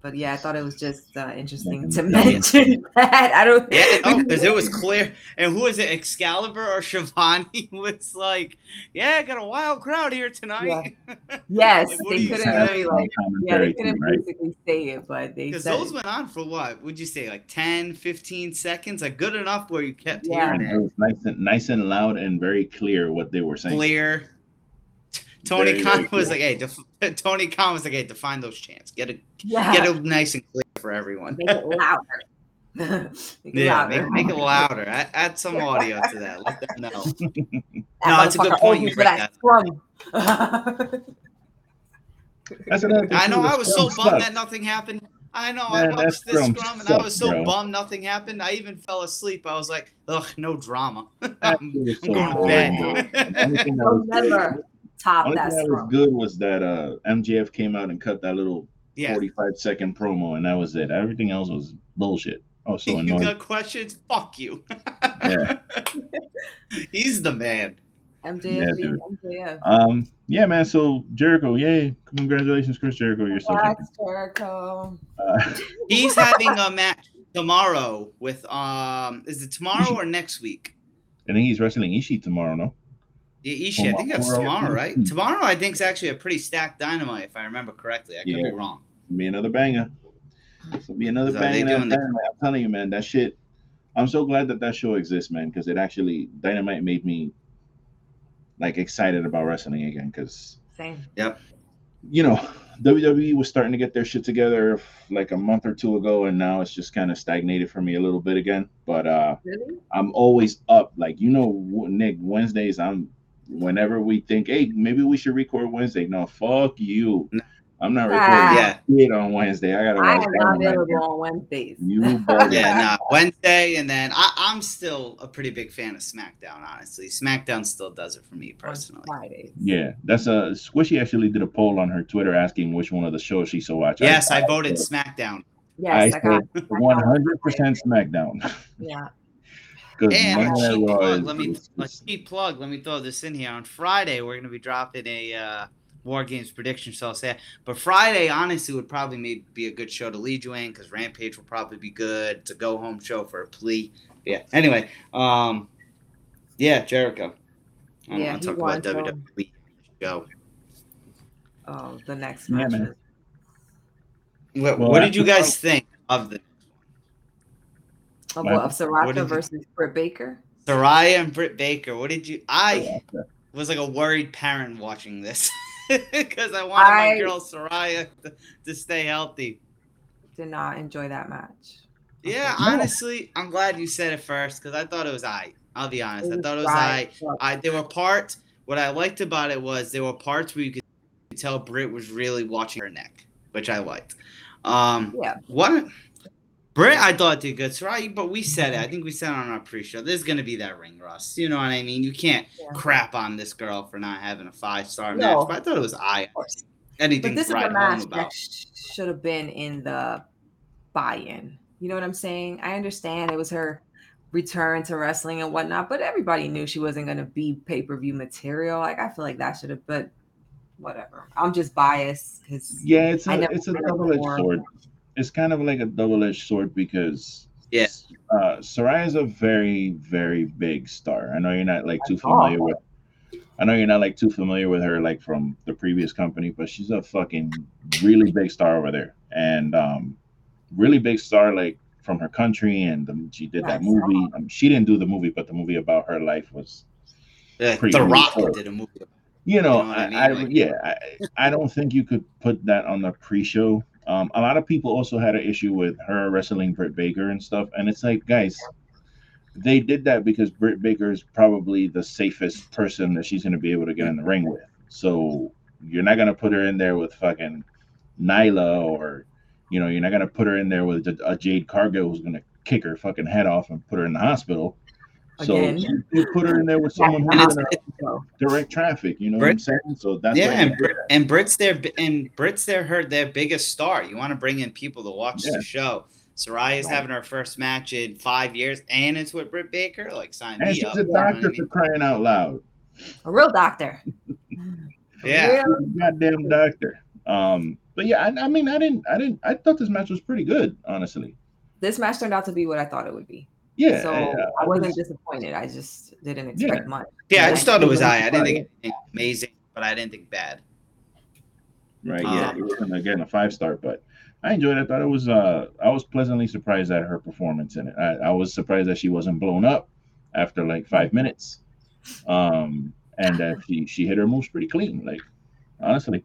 But yeah, I thought it was just uh, interesting to mention that. I don't. Yeah, because it was clear. And who was it? Excalibur or Schiavone was like, "Yeah, I got a wild crowd here tonight." Yeah. Yes, like, they couldn't really like. Yeah, they couldn't right? basically say it, but they. Because those it. went on for what? Would you say like 10, 15 seconds? Like good enough where you kept yeah. hearing it. it was nice and nice and loud and very clear what they were saying. Clear Tony very, Khan very was cool. like, "Hey, def- Tony Khan was like, hey, define those chants. Get it, yeah. get it nice and clear for everyone. Make it louder. make it yeah, louder. Make, make, it louder. Add, add, some audio to that. Let them know. no, it's a good point. You bring that. I know. I was so bummed that nothing happened. I know. Man, I watched this scrum and I was so bro. bummed nothing happened. I even fell asleep. I was like, ugh, no drama. I'm, I'm so going to bed. Never top Only that. Thing that was good was that uh, MJF came out and cut that little yeah. 45 second promo, and that was it. Everything else was bullshit. Oh, so you got questions? Fuck you. yeah. He's the man. MJF, yeah, MJF. Um, yeah, man. So Jericho, yay! Congratulations, Chris Jericho. You're so Jericho. Uh, he's having a match tomorrow with um. Is it tomorrow or next week? I think he's wrestling Ishii tomorrow. No. Ishii, I think that's tomorrow, right? Tomorrow, I think is actually a pretty stacked dynamite, if I remember correctly. I could yeah. be wrong. Be another banger. It's be another so banger. The- I'm telling you, man, that shit. I'm so glad that that show exists, man, because it actually dynamite made me like excited about wrestling again. Because same. Yep. You know, WWE was starting to get their shit together like a month or two ago, and now it's just kind of stagnated for me a little bit again. But uh really? I'm always up. Like you know, Nick Wednesdays I'm whenever we think, hey, maybe we should record Wednesday. No, fuck you. I'm not recording yeah. on Wednesday. I gotta. I am not available on Wednesdays. You yeah, no Wednesday, and then I, am still a pretty big fan of SmackDown. Honestly, SmackDown still does it for me personally. Fridays. Yeah, that's a Squishy actually did a poll on her Twitter asking which one of the shows she should watch. Yes, I, I voted SmackDown. Yes, I, I said 100 percent SmackDown. Yeah. And cheap plug, let me a cheap plug. Let me throw this in here. On Friday, we're gonna be dropping a uh, War Games prediction show. Say, but Friday, honestly, would probably be a good show to lead you in because Rampage will probably be good. It's a go home show for a plea. Yeah. Anyway, um, yeah, Jericho. I don't yeah, want to talk about WWE. Go. Oh, the next match. Yeah, what, well, what did you guys think of the of what? Of Saraya versus Britt Baker? Saraya and Britt Baker. What did you? I was like a worried parent watching this because I wanted I my girl Saraya to, to, stay healthy. Did not enjoy that match. Yeah, okay. honestly, I'm glad you said it first because I thought it was I. I'll be honest. I thought it was I. I. There were parts. What I liked about it was there were parts where you could tell Britt was really watching her neck, which I liked. Um, yeah. What? Britt, I thought it did good. right, but we said it. I think we said it on our pre-show. There's gonna be that ring rust. You know what I mean? You can't yeah. crap on this girl for not having a five-star no. match. But I thought it was I. Anything but this right is a match that should have been in the buy-in. You know what I'm saying? I understand it was her return to wrestling and whatnot, but everybody knew she wasn't gonna be pay-per-view material. Like I feel like that should have, but whatever. I'm just biased because yeah, it's a it's a double-edged sword it's kind of like a double-edged sword because yes, uh, Saraya is a very very big star. I know you're not like too familiar with. I know you're not like too familiar with her like from the previous company, but she's a fucking really big star over there, and um, really big star like from her country, and um, she did that movie. Um, she didn't do the movie, but the movie about her life was. Yeah, the Rock cool. did a movie. You know, you know I, I, mean? I like, yeah, I, I don't think you could put that on the pre-show um, a lot of people also had an issue with her wrestling Britt Baker and stuff, and it's like, guys, they did that because Britt Baker is probably the safest person that she's going to be able to get in the ring with. So you're not going to put her in there with fucking Nyla, or you know, you're not going to put her in there with a, a Jade Cargill who's going to kick her fucking head off and put her in the hospital. So you, put her in there with someone who's gonna direct traffic. You know Britt, what I'm saying? So that's yeah, and, Britt, and Britt's their and Britt's their her their biggest star. You want to bring in people to watch yeah. the show. Saraya's right. having her first match in five years, and it's with Britt Baker. Like sign and me she's up. a doctor for crying out loud. A real doctor. yeah, goddamn doctor. Um, but yeah, I, I, mean, I didn't, I didn't, I thought this match was pretty good, honestly. This match turned out to be what I thought it would be. Yeah. So I wasn't disappointed. I just didn't expect yeah. much. Yeah, I just thought it was I. I didn't think it amazing, but I didn't think bad. Right. Yeah. Um, it wasn't again a five star, but I enjoyed it. I thought it was uh I was pleasantly surprised at her performance in it. I, I was surprised that she wasn't blown up after like five minutes. Um and that she she hit her moves pretty clean. Like honestly.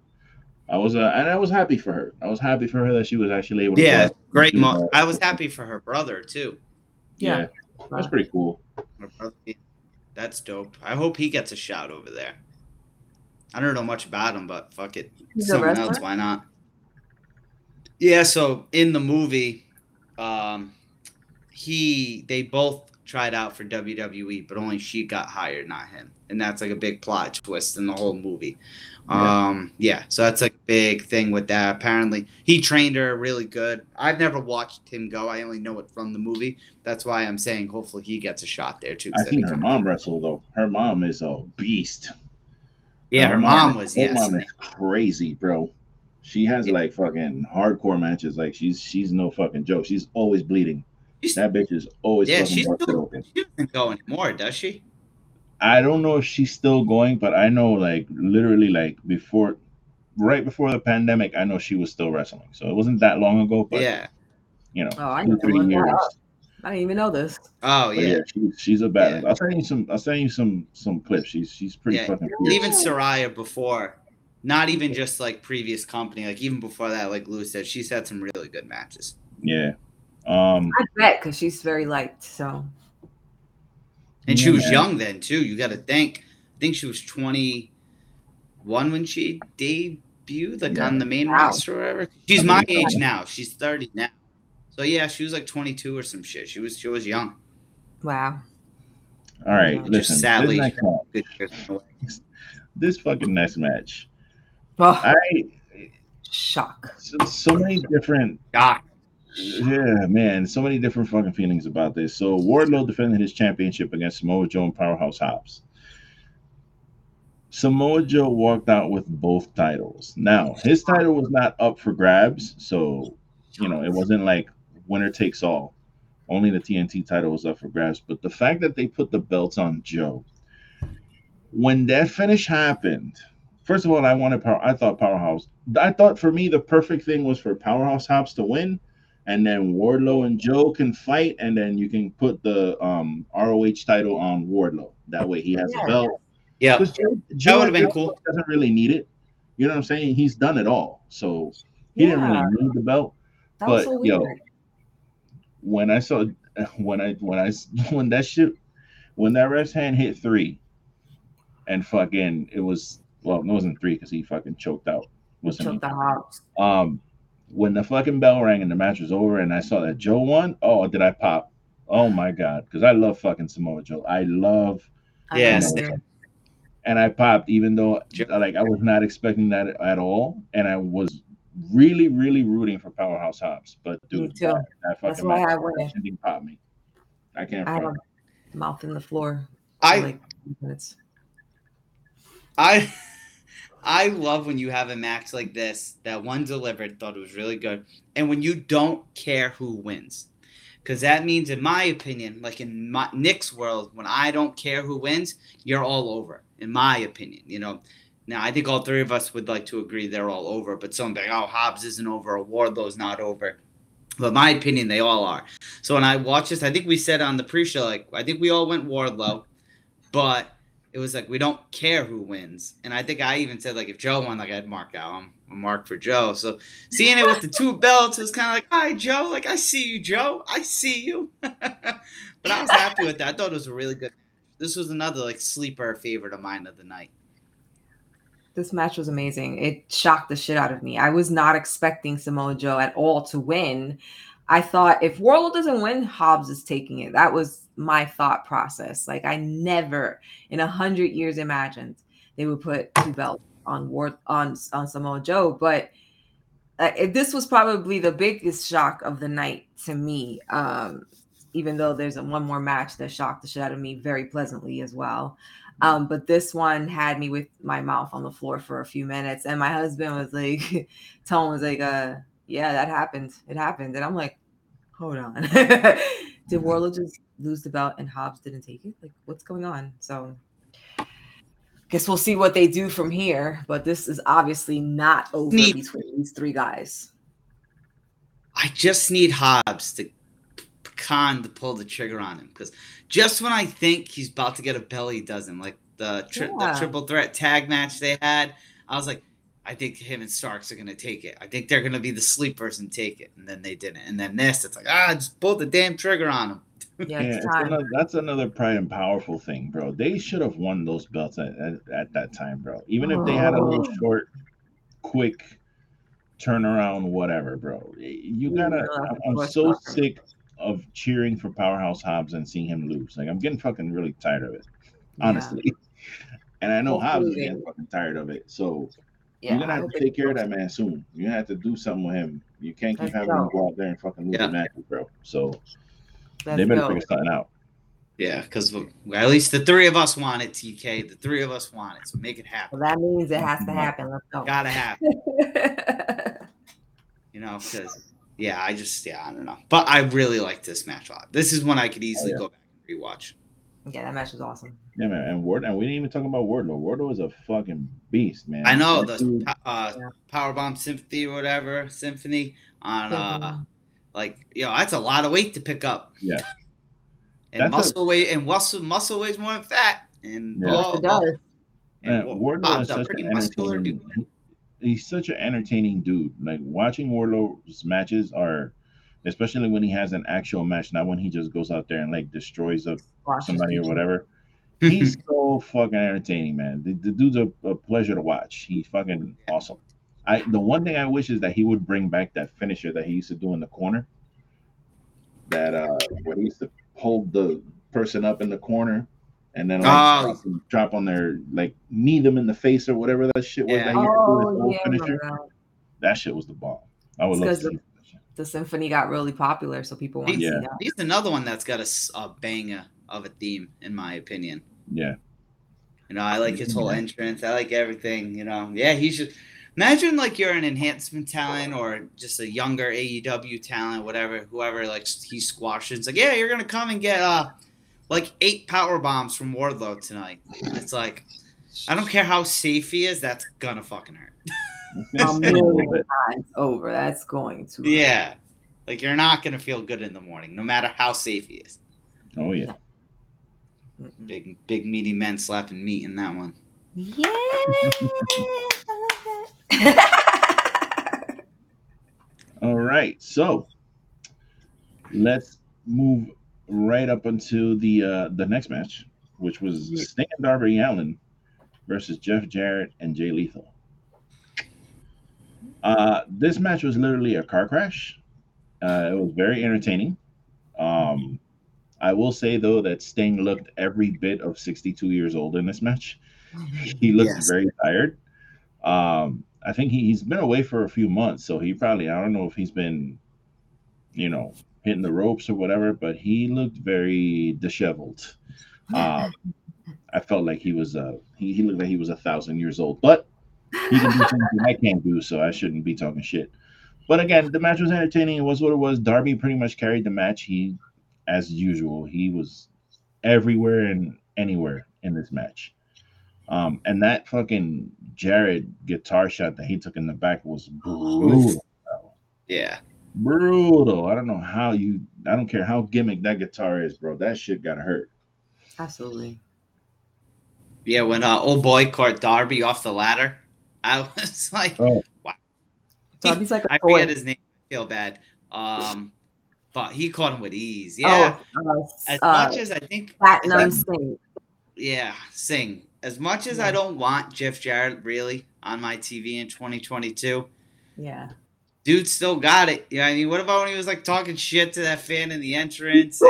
I was uh, and I was happy for her. I was happy for her that she was actually able to Yeah, great mo- I was happy for her brother too. Yeah. yeah that's pretty cool. That's dope. I hope he gets a shot over there. I don't know much about him, but fuck it. He's Someone else, why not? Yeah, so in the movie, um, he they both tried out for WWE, but only she got hired, not him. And that's like a big plot twist in the whole movie. Yeah. Um, yeah, so that's a big thing with that. Apparently, he trained her really good. I've never watched him go. I only know it from the movie. That's why I'm saying hopefully he gets a shot there too. I think her mom wrestled though. Her mom is a beast. Yeah, her, her mom, mom, was. Her yes. mom is crazy, bro. She has yeah. like fucking hardcore matches. Like she's she's no fucking joke. She's always bleeding. She's, that bitch is always yeah. She's still, she doesn't go anymore, does she? I don't know if she's still going, but I know like literally like before, right before the pandemic, I know she was still wrestling. So it wasn't that long ago, but yeah, you know, oh, I, two, three years. I didn't even know this. Oh yeah, yeah she, she's a bad. Yeah. I'll send you some. I'll send you some some clips. She's she's pretty yeah. fucking. Cool. Even Saraya before, not even just like previous company, like even before that, like Lou said, she's had some really good matches. Yeah. Um I bet because she's very liked. So. And yeah. she was young then too. You got to think. I think she was twenty one when she debuted, like yeah. on the main wow. roster or whatever. She's my age now. She's thirty now. So yeah, she was like twenty two or some shit. She was she was young. Wow. All right, yeah. listen. sadly, this, this fucking next match. Oh, I shock. So, so many different shock yeah, man, so many different fucking feelings about this. So Wardlow defended his championship against Samoa Joe and Powerhouse Hobbs. Samoa Joe walked out with both titles. Now, his title was not up for grabs, so you know, it wasn't like winner takes all. Only the TNT title was up for grabs. But the fact that they put the belts on Joe, when that finish happened, first of all, I wanted power. I thought Powerhouse. I thought for me the perfect thing was for Powerhouse Hobbs to win and then Wardlow and Joe can fight, and then you can put the um, ROH title on Wardlow. That way he has yeah. a belt. Yeah, Joe, Joe that would have been cool. Doesn't really need it. You know what I'm saying? He's done it all, so he yeah. didn't really need the belt. That but so yo, when I saw when I when I when that shit when that ref's hand hit three, and fucking it was well, it wasn't three because he fucking choked out. Wasn't choked out. Um, when the fucking bell rang and the match was over and I saw that Joe won, oh, did I pop? Oh my god, because I love fucking Samoa Joe. I love yes. And I popped even though like I was not expecting that at all, and I was really, really rooting for Powerhouse Hobbs. But dude, that, that fucking That's why I went. Ending popped me. I can't. I have mouth in the floor. I like. I I love when you have a match like this that one delivered, thought it was really good, and when you don't care who wins. Because that means, in my opinion, like in my, Nick's world, when I don't care who wins, you're all over, in my opinion. You know, now I think all three of us would like to agree they're all over, but some like, oh, Hobbs isn't over, or Wardlow's not over. But my opinion, they all are. So when I watch this, I think we said on the pre-show, like I think we all went Wardlow, but it was like we don't care who wins. And I think I even said like if Joe won, like I'd mark out. I'm a mark for Joe. So seeing it with the two belts was kind of like, hi Joe, like I see you, Joe, I see you. but I was happy with that. I thought it was a really good. This was another like sleeper favorite of mine of the night. This match was amazing. It shocked the shit out of me. I was not expecting Samoa Joe at all to win. I thought if Wardlow doesn't win, Hobbs is taking it. That was my thought process. Like I never in a hundred years imagined they would put two belts on War on on Samoa Joe, but uh, this was probably the biggest shock of the night to me. Um, even though there's a, one more match that shocked the shit out of me very pleasantly as well. Um, but this one had me with my mouth on the floor for a few minutes, and my husband was like, Tone was like, uh, yeah, that happened. It happened. And I'm like, hold on. Did mm-hmm. Wardlow just lose the belt and Hobbs didn't take it? Like, what's going on? So guess we'll see what they do from here. But this is obviously not over need, between these three guys. I just need Hobbs to Khan to pull the trigger on him because just when I think he's about to get a belly, he doesn't. Like the, tri- yeah. the triple threat tag match they had, I was like, I think him and Starks are gonna take it. I think they're gonna be the sleepers and take it, and then they didn't. And then this, it's like ah, just pull the damn trigger on him. Yeah, yeah another, that's another pride and powerful thing, bro. They should have won those belts at, at, at, that time, bro. Even if they had a little oh. short, quick turnaround, whatever, bro. You gotta. I'm, I'm so sick of cheering for Powerhouse Hobbs and seeing him lose. Like I'm getting fucking really tired of it, honestly. Yeah. And I know Hobbs is getting fucking tired of it. So yeah, you're gonna have to take care of that man soon. You have to do something with him. You can't keep having him go out there and fucking lose yeah. matches, bro. So Let's they better go. figure something out. Yeah, because at least the three of us want it, TK. The three of us want it, so make it happen. Well, that means it has to happen. Let's go. Gotta happen. you know, because yeah, I just yeah, I don't know, but I really like this match a lot. This is one I could easily oh, yeah. go back and rewatch. Yeah, that match was awesome. Yeah, man, and Ward, and we didn't even talk about Wardlow. Wardlow is a fucking beast, man. I know the uh, yeah. Powerbomb Symphony or whatever Symphony on uh, like you know that's a lot of weight to pick up. Yeah, and that's muscle a, weight and muscle muscle weighs more than fat, and yeah. oh, it does. And Wardlow is such an entertaining he's such an entertaining dude. Like watching Wardlow's matches are, especially when he has an actual match, not when he just goes out there and like destroys a, somebody or whatever. He's so fucking entertaining, man. The, the dude's a, a, pleasure to watch. He's fucking awesome. I the one thing I wish is that he would bring back that finisher that he used to do in the corner. That uh where he used to hold the person up in the corner and then like, oh. drop on their like knee them in the face or whatever that shit was. Yeah. That, oh, yeah, finisher. that shit was the ball. I would love to the, the symphony got really popular, so people want he's, to see that. He's another one that's got a, a banger of a theme, in my opinion. Yeah. You know, I like his whole entrance. I like everything. You know, yeah, he should. Imagine like you're an enhancement talent or just a younger AEW talent, whatever, whoever like he squashes. It's like, yeah, you're gonna come and get uh like eight power bombs from Wardlow tonight. It's like I don't care how safe he is, that's gonna fucking hurt. a million times over. That's going to. Yeah, hurt. like you're not gonna feel good in the morning, no matter how safe he is. Oh yeah. Big big meaty men slapping meat in that one. Yeah. All right, so let's move right up until the uh, the next match, which was Stan Darby Allin versus Jeff Jarrett and Jay Lethal. Uh, this match was literally a car crash. Uh, it was very entertaining. Um, I will say though that Sting looked every bit of 62 years old in this match. He looked yes. very tired. Um, I think he, he's been away for a few months, so he probably I don't know if he's been, you know, hitting the ropes or whatever, but he looked very disheveled. Um, I felt like he was uh he, he looked like he was a thousand years old, but he can do something I can't do, so I shouldn't be talking shit. But again, the match was entertaining. It was what it was. Darby pretty much carried the match. He, as usual, he was everywhere and anywhere in this match. Um, and that fucking Jarrett guitar shot that he took in the back was brutal. Yeah brutal. I don't know how you. I don't care how gimmick that guitar is, bro. That shit got to hurt. Absolutely. Yeah, when uh, old boy caught Darby off the ladder, I was like, oh. wow. He's like I forget his name. I feel bad. Um, but he caught him with ease. Yeah. Oh, uh, as uh, much as I think platinum sing. Yeah, sing. As much as yeah. I don't want Jeff Jarrett really on my TV in 2022. Yeah dude still got it. Yeah, I mean, what about when he was like talking shit to that fan in the entrance?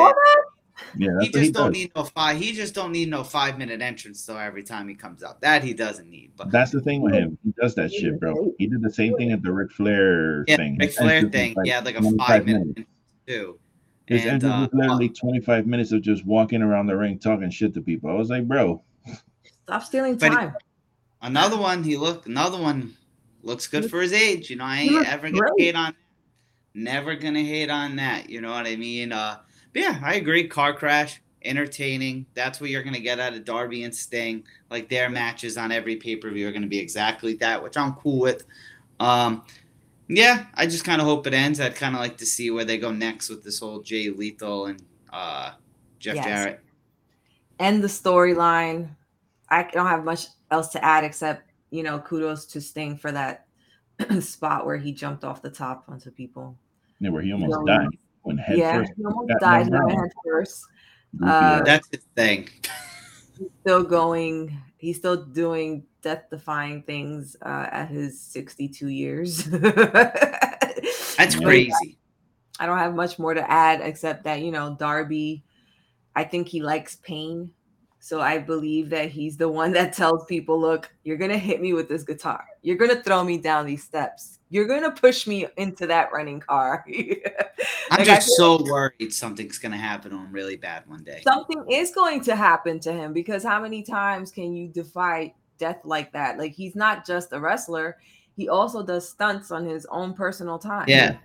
Yeah, he just he don't does. need no five. He just don't need no five minute entrance though. Every time he comes out, that he doesn't need. But that's the thing with him. He does that shit, bro. He did the same thing at the Ric Flair yeah, thing. Ric Flair thing. Like yeah, like a five minute too. His and, uh, was literally 25 minutes of just walking around the ring talking shit to people. I was like, bro, stop stealing time. Another one, he looked. Another one looks good for his age. You know, I ain't ever gonna great. hate on. Never gonna hate on that. You know what I mean? Uh, but yeah, I agree. Car crash, entertaining. That's what you're gonna get out of Darby and Sting. Like their matches on every pay per view are gonna be exactly that, which I'm cool with. Um, yeah, I just kind of hope it ends. I'd kind of like to see where they go next with this whole Jay Lethal and uh, Jeff yes. Jarrett. And the storyline. I don't have much else to add except, you know, kudos to Sting for that spot where he jumped off the top onto people. Yeah, where he almost so, died when head yeah, first. he almost died head first. Uh, That's his thing. He's still going. He's still doing death defying things uh, at his 62 years. That's crazy. I don't have much more to add except that, you know, Darby, I think he likes pain. So I believe that he's the one that tells people, look, you're going to hit me with this guitar. You're going to throw me down these steps. You're going to push me into that running car. I'm just so worried something's going to happen to him really bad one day. Something is going to happen to him because how many times can you defy death like that. Like he's not just a wrestler, he also does stunts on his own personal time. Yeah.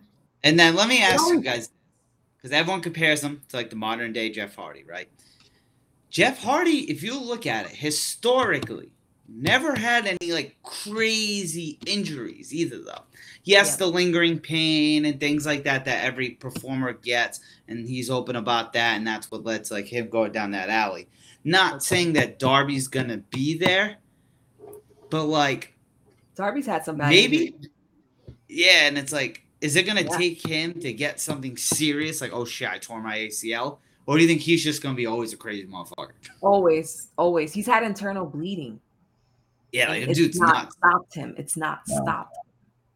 And then let me ask you guys because everyone compares him to like the modern day Jeff Hardy, right? Jeff Hardy, if you look at it historically, never had any like crazy injuries either, though. Yes, yeah. the lingering pain and things like that that every performer gets, and he's open about that, and that's what lets like him go down that alley. Not saying that Darby's gonna be there, but like Darby's had some bad maybe yeah, and it's like, is it gonna yeah. take him to get something serious? Like, oh shit, I tore my ACL. Or do you think he's just gonna be always a crazy motherfucker? Always, always. He's had internal bleeding. Yeah, like, it's dude's not nuts. stopped him. It's not no. stopped.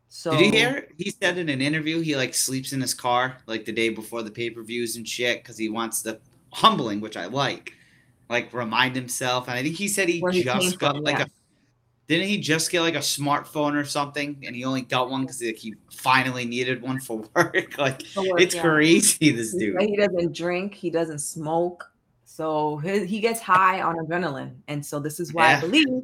So did you hear? He said in an interview he like sleeps in his car like the day before the pay per views and shit because he wants the humbling, which I like, like remind himself. And I think he said he Where just got from, like yeah. a didn't he just get like a smartphone or something and he only got one because like, he finally needed one for work? Like for work, it's yeah. crazy this dude. he doesn't drink he doesn't smoke so his, he gets high on adrenaline and so this is why yeah. i believe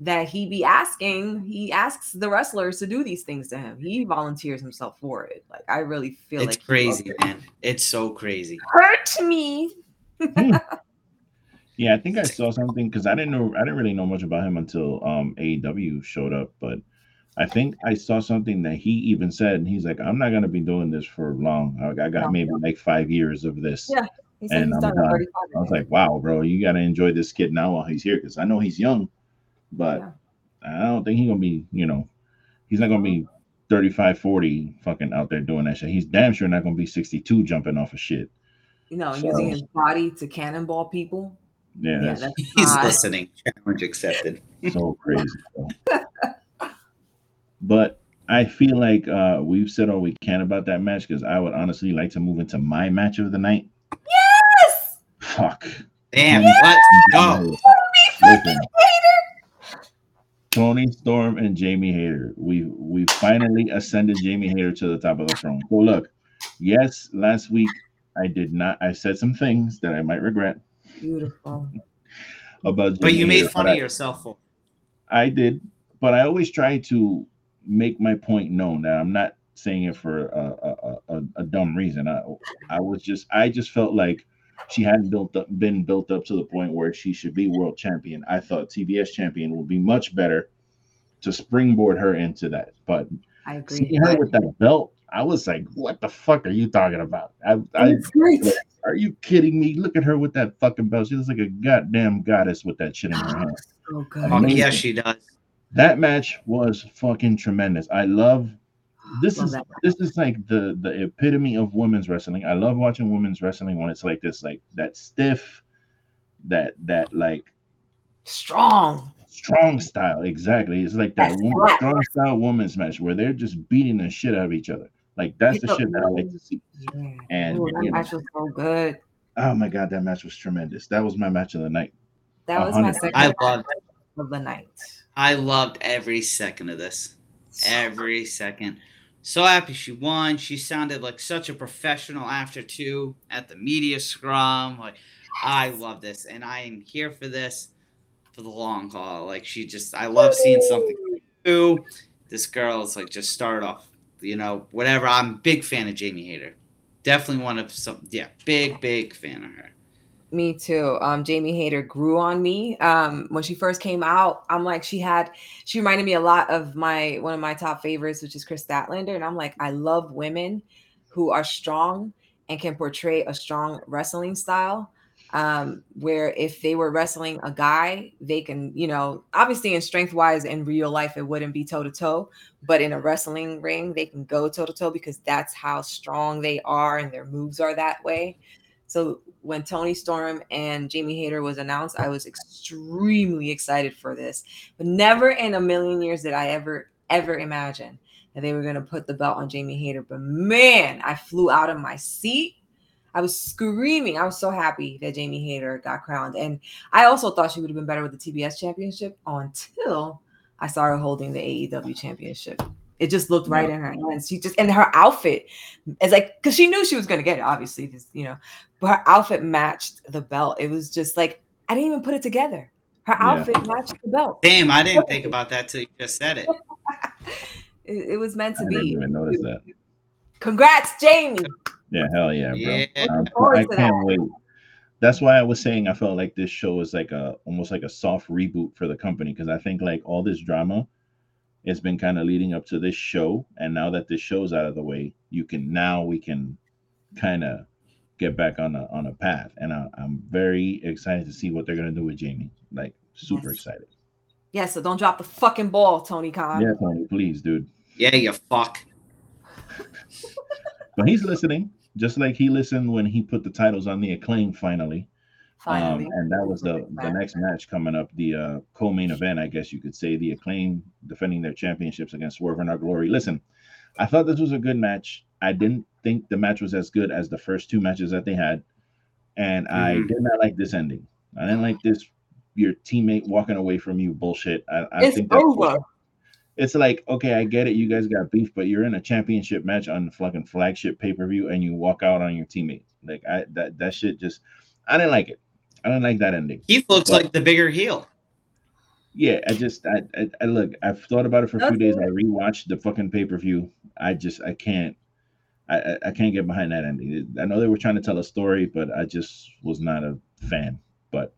that he be asking he asks the wrestlers to do these things to him. He volunteers himself for it. Like i really feel it's like crazy man. It's so crazy. Hurt me. Hmm. Yeah, I think I saw something because I didn't know I didn't really know much about him until um AEW showed up, but I think I saw something that he even said, and he's like, "I'm not gonna be doing this for long. I, I got maybe like five years of this." Yeah, and I'm done. I was like, "Wow, bro, you gotta enjoy this kid now while he's here because I know he's young, but yeah. I don't think he's gonna be, you know, he's not gonna be 35, 40 fucking out there doing that shit. He's damn sure not gonna be 62 jumping off of shit." You know, so, using his body to cannonball people. Yeah, yeah he's listening. Challenge accepted. So crazy. but I feel like uh, we've said all we can about that match because I would honestly like to move into my match of the night. Yes. Fuck. Damn. Let's go. Listen, Toni Storm and Jamie Hayter. We we finally ascended Jamie Hayter to the top of the throne. So look, yes, last week I did not. I said some things that I might regret. Beautiful. About but you made fun of I, yourself for. I did, but I always try to make my point known that I'm not saying it for a, a, a, a dumb reason. I I was just I just felt like she hadn't built up been built up to the point where she should be world champion. I thought TBS champion would be much better to springboard her into that. But I agree. Seeing her with that belt, I was like, "What the fuck are you talking about?" I, I great. Are you kidding me? Look at her with that fucking belt. She looks like a goddamn goddess with that shit in her oh, hand. Oh, God. yes, she does. That match was fucking tremendous. I love this is this is like the the epitome of women's wrestling. I love watching women's wrestling when it's like this, like that stiff, that that like strong, strong style. Exactly. It's like that woman, strong style women's match where they're just beating the shit out of each other. Like that's the shit that I like to see. Yeah. And Ooh, that match know, was so good. Oh my god, that match was tremendous. That was my match of the night. That was 100%. my second I loved of the night. I loved every second of this. Every second. so happy she won. She sounded like such a professional after two at the media scrum. Like, I love this, and I am here for this for the long haul. Like, she just, I love seeing something new. This girl is like just started off, you know, whatever. I'm big fan of Jamie Hayter. Definitely one of some, yeah, big, big fan of her. Me too. Um, Jamie Hayter grew on me. Um, when she first came out, I'm like, she had, she reminded me a lot of my one of my top favorites, which is Kris Statlander. And I'm like, I love women who are strong and can portray a strong wrestling style. Um, where if they were wrestling a guy, they can, you know, obviously in strength wise in real life, it wouldn't be toe to toe, but in a wrestling ring, they can go toe to toe because that's how strong they are and their moves are that way. So when Toni Storm and Jamie Hayter was announced, I was extremely excited for this. But never in a million years did I ever, ever imagine that they were going to put the belt on Jamie Hayter. But man, I flew out of my seat. I was screaming. I was so happy that Jamie Hayter got crowned. And I also thought she would have been better with the TBS championship until I saw her holding the AEW championship. It just looked right in her hands. She just and her outfit is like because she knew she was gonna get it, obviously, because you know, but her outfit matched the belt. It was just like I didn't even put it together. Her outfit yeah. matched the belt. Damn, I didn't think about that till you just said it. it, it, was meant to I be. Didn't even notice that. Congrats, Jamie. Yeah, hell yeah, bro. Yeah. Um, I can't wait. That's why I was saying I felt like this show is like a almost like a soft reboot for the company because I think like all this drama it's been kind of leading up to this show and now that this show's out of the way you can now we can kind of get back on a on a path and I, am very excited to see what they're gonna do with jamie like super yes. excited yeah so don't drop the fucking ball tony khan yeah tony please dude yeah you fuck but he's listening just like he listened when he put the titles on the acclaim finally um, and that was the the next match coming up, the uh, co-main event, I guess you could say, the acclaim defending their championships against Swerve In Our Glory. Listen, I thought this was a good match. I didn't think the match was as good as the first two matches that they had, and mm-hmm. I did not like this ending. I didn't like this your teammate walking away from you bullshit. I, I it's think that's over. It's like, okay, I get it, you guys got beef, but you're in a championship match on the fucking flagship pay-per-view and you walk out on your teammate. Like I that that shit just I didn't like it. I don't like that ending. He looks but, like the bigger heel. Yeah, I just I, I, I look. I've thought about it for a few days. I rewatched the fucking pay per view. I just I can't. I, I can't get behind that ending. I know they were trying to tell a story, but I just was not a fan. But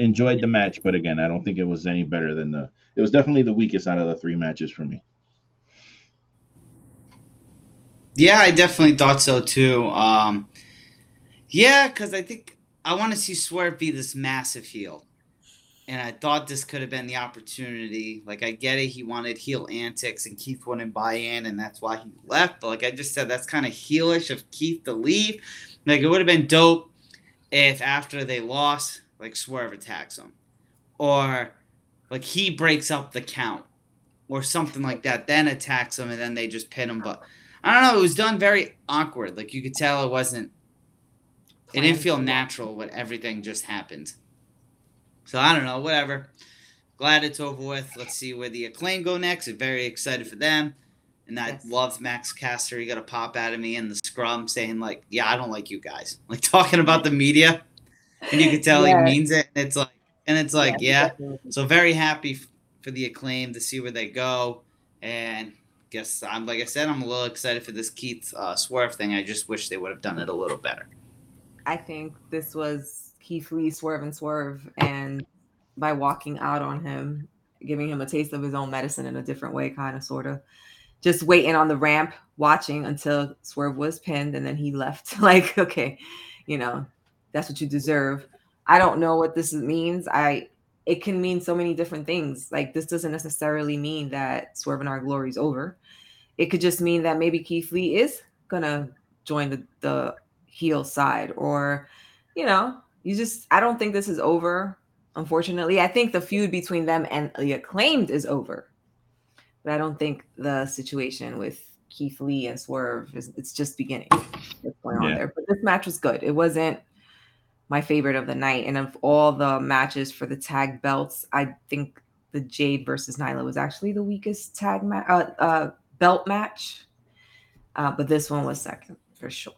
enjoyed the match, but again, I don't think it was any better than the. It was definitely the weakest out of the three matches for me. Yeah, I definitely thought so too. Um, yeah, because I think I want to see Swerve be this massive heel. And I thought this could have been the opportunity. Like, I get it. He wanted heel antics, and Keith wouldn't buy in, and that's why he left. But, like I just said, that's kind of heelish of Keith to leave. Like, it would have been dope if after they lost, like, Swerve attacks him. Or, like, he breaks up the count or something like that, then attacks him, and then they just pin him. But I don't know. It was done very awkward. Like, you could tell it wasn't it didn't feel natural when everything just happened. So I don't know, whatever. Glad it's over with. Let's see where the acclaim go next. I'm very excited for them. And I yes. love Max Caster. He got a pop out of me in the scrum saying, like, yeah, I don't like you guys. Like talking about the media. And you can tell he means it. And it's like and it's like, yeah. So very happy for the acclaim to see where they go. And guess I'm like I said, I'm a little excited for this Keith uh, Swerve thing. I just wish they would have done it a little better. I think this was Keith Lee swerve and swerve, and by walking out on him, giving him a taste of his own medicine in a different way, kind of, sort of, just waiting on the ramp, watching until Swerve was pinned, and then he left. like, okay, you know, that's what you deserve. I don't know what this means. I it can mean so many different things. Like this doesn't necessarily mean that Swerve In Our Glory is over. It could just mean that maybe Keith Lee is gonna join the the heel side or you know you just i don't think this is over unfortunately i think the feud between them and the acclaimed is over but i don't think the situation with keith lee and swerve is it's just beginning what's going yeah. on there but this match was good it wasn't my favorite of the night and of all the matches for the tag belts i think the jade versus nyla was actually the weakest tag match uh, uh, belt match. Uh, but this one was second for sure.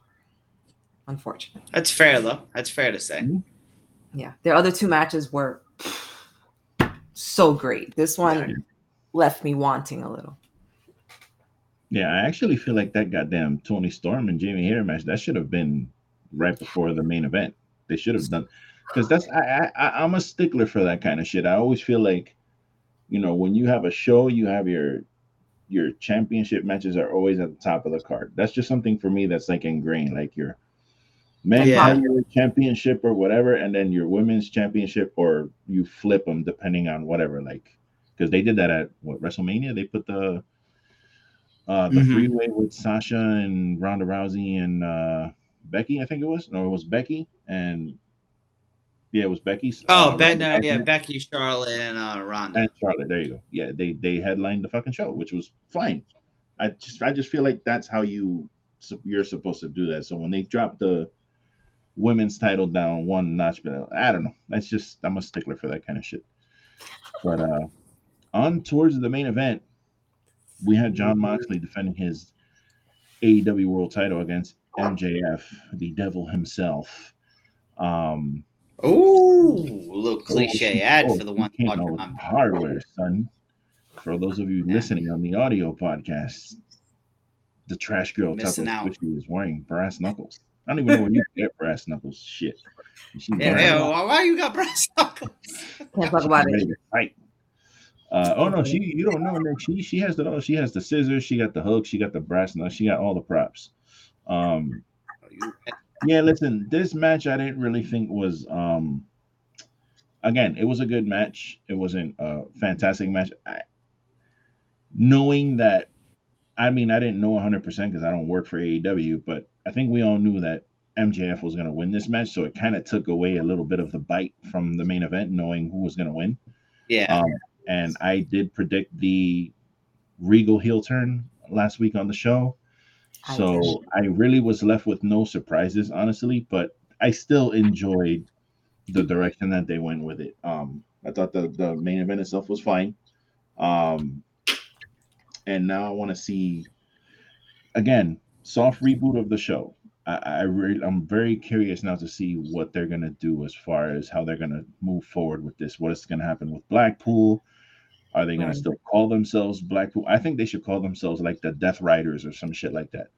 Unfortunately. That's fair though. That's fair to say. Mm-hmm. Yeah. The other two matches were so great. This one yeah. left me wanting a little. Yeah, I actually feel like that goddamn Toni Storm and Jamie Hayter match that should have been right before the main event. They should have done because that's I, I I'm a stickler for that kind of shit. I always feel like, you know, when you have a show, you have your your championship matches are always at the top of the card. That's just something for me that's like ingrained. Like your men yeah. championship or whatever, and then your women's championship, or you flip them depending on whatever. Like because they did that at what WrestleMania. They put the uh the mm-hmm. freeway with Sasha and Ronda Rousey and uh Becky, I think it was. No, it was Becky and yeah, it was Becky. Oh, uh, ben, uh, yeah, Becky, Charlotte, and uh, Ronda. And Charlotte, there you go. Yeah, they they headlined the fucking show, which was fine. I just I just feel like that's how you you're supposed to do that. So when they drop the women's title down one notch, but I don't know. That's just I'm a stickler for that kind of shit. But uh on towards the main event, we had Jon Moxley defending his AEW World Title against MJF, the Devil himself. Um, Oh, a little cliche oh, ad oh, for the one talking hardware, son. For those of you listening on the audio podcast, the trash girl Missing Tucker which is wearing brass knuckles. I don't even know where you get brass knuckles. Shit. Yeah, yeah well, why you got brass knuckles? Can't talk about it. Fight. Uh, oh no, she you don't know Nick. She she has the oh, she has the scissors, she got the hook, she got the brass knuckles, she got all the props. Um, yeah, listen, this match I didn't really think was um again, it was a good match. It wasn't a fantastic match. I, knowing that I mean, I didn't know 100% because I don't work for AEW, but I think we all knew that MJF was going to win this match. So it kind of took away a little bit of the bite from the main event, knowing who was going to win. Yeah. Um, and I did predict the Regal heel turn last week on the show. So I really was left with no surprises, honestly, but I still enjoyed the direction that they went with it. Um, I thought the, the main event itself was fine. Um, and now I want to see again soft reboot of the show. I, I really I'm very curious now to see what they're gonna do as far as how they're gonna move forward with this. What is gonna happen with Blackpool? Are they going right. to still call themselves Blackpool? I think they should call themselves like the Death Riders or some shit like that.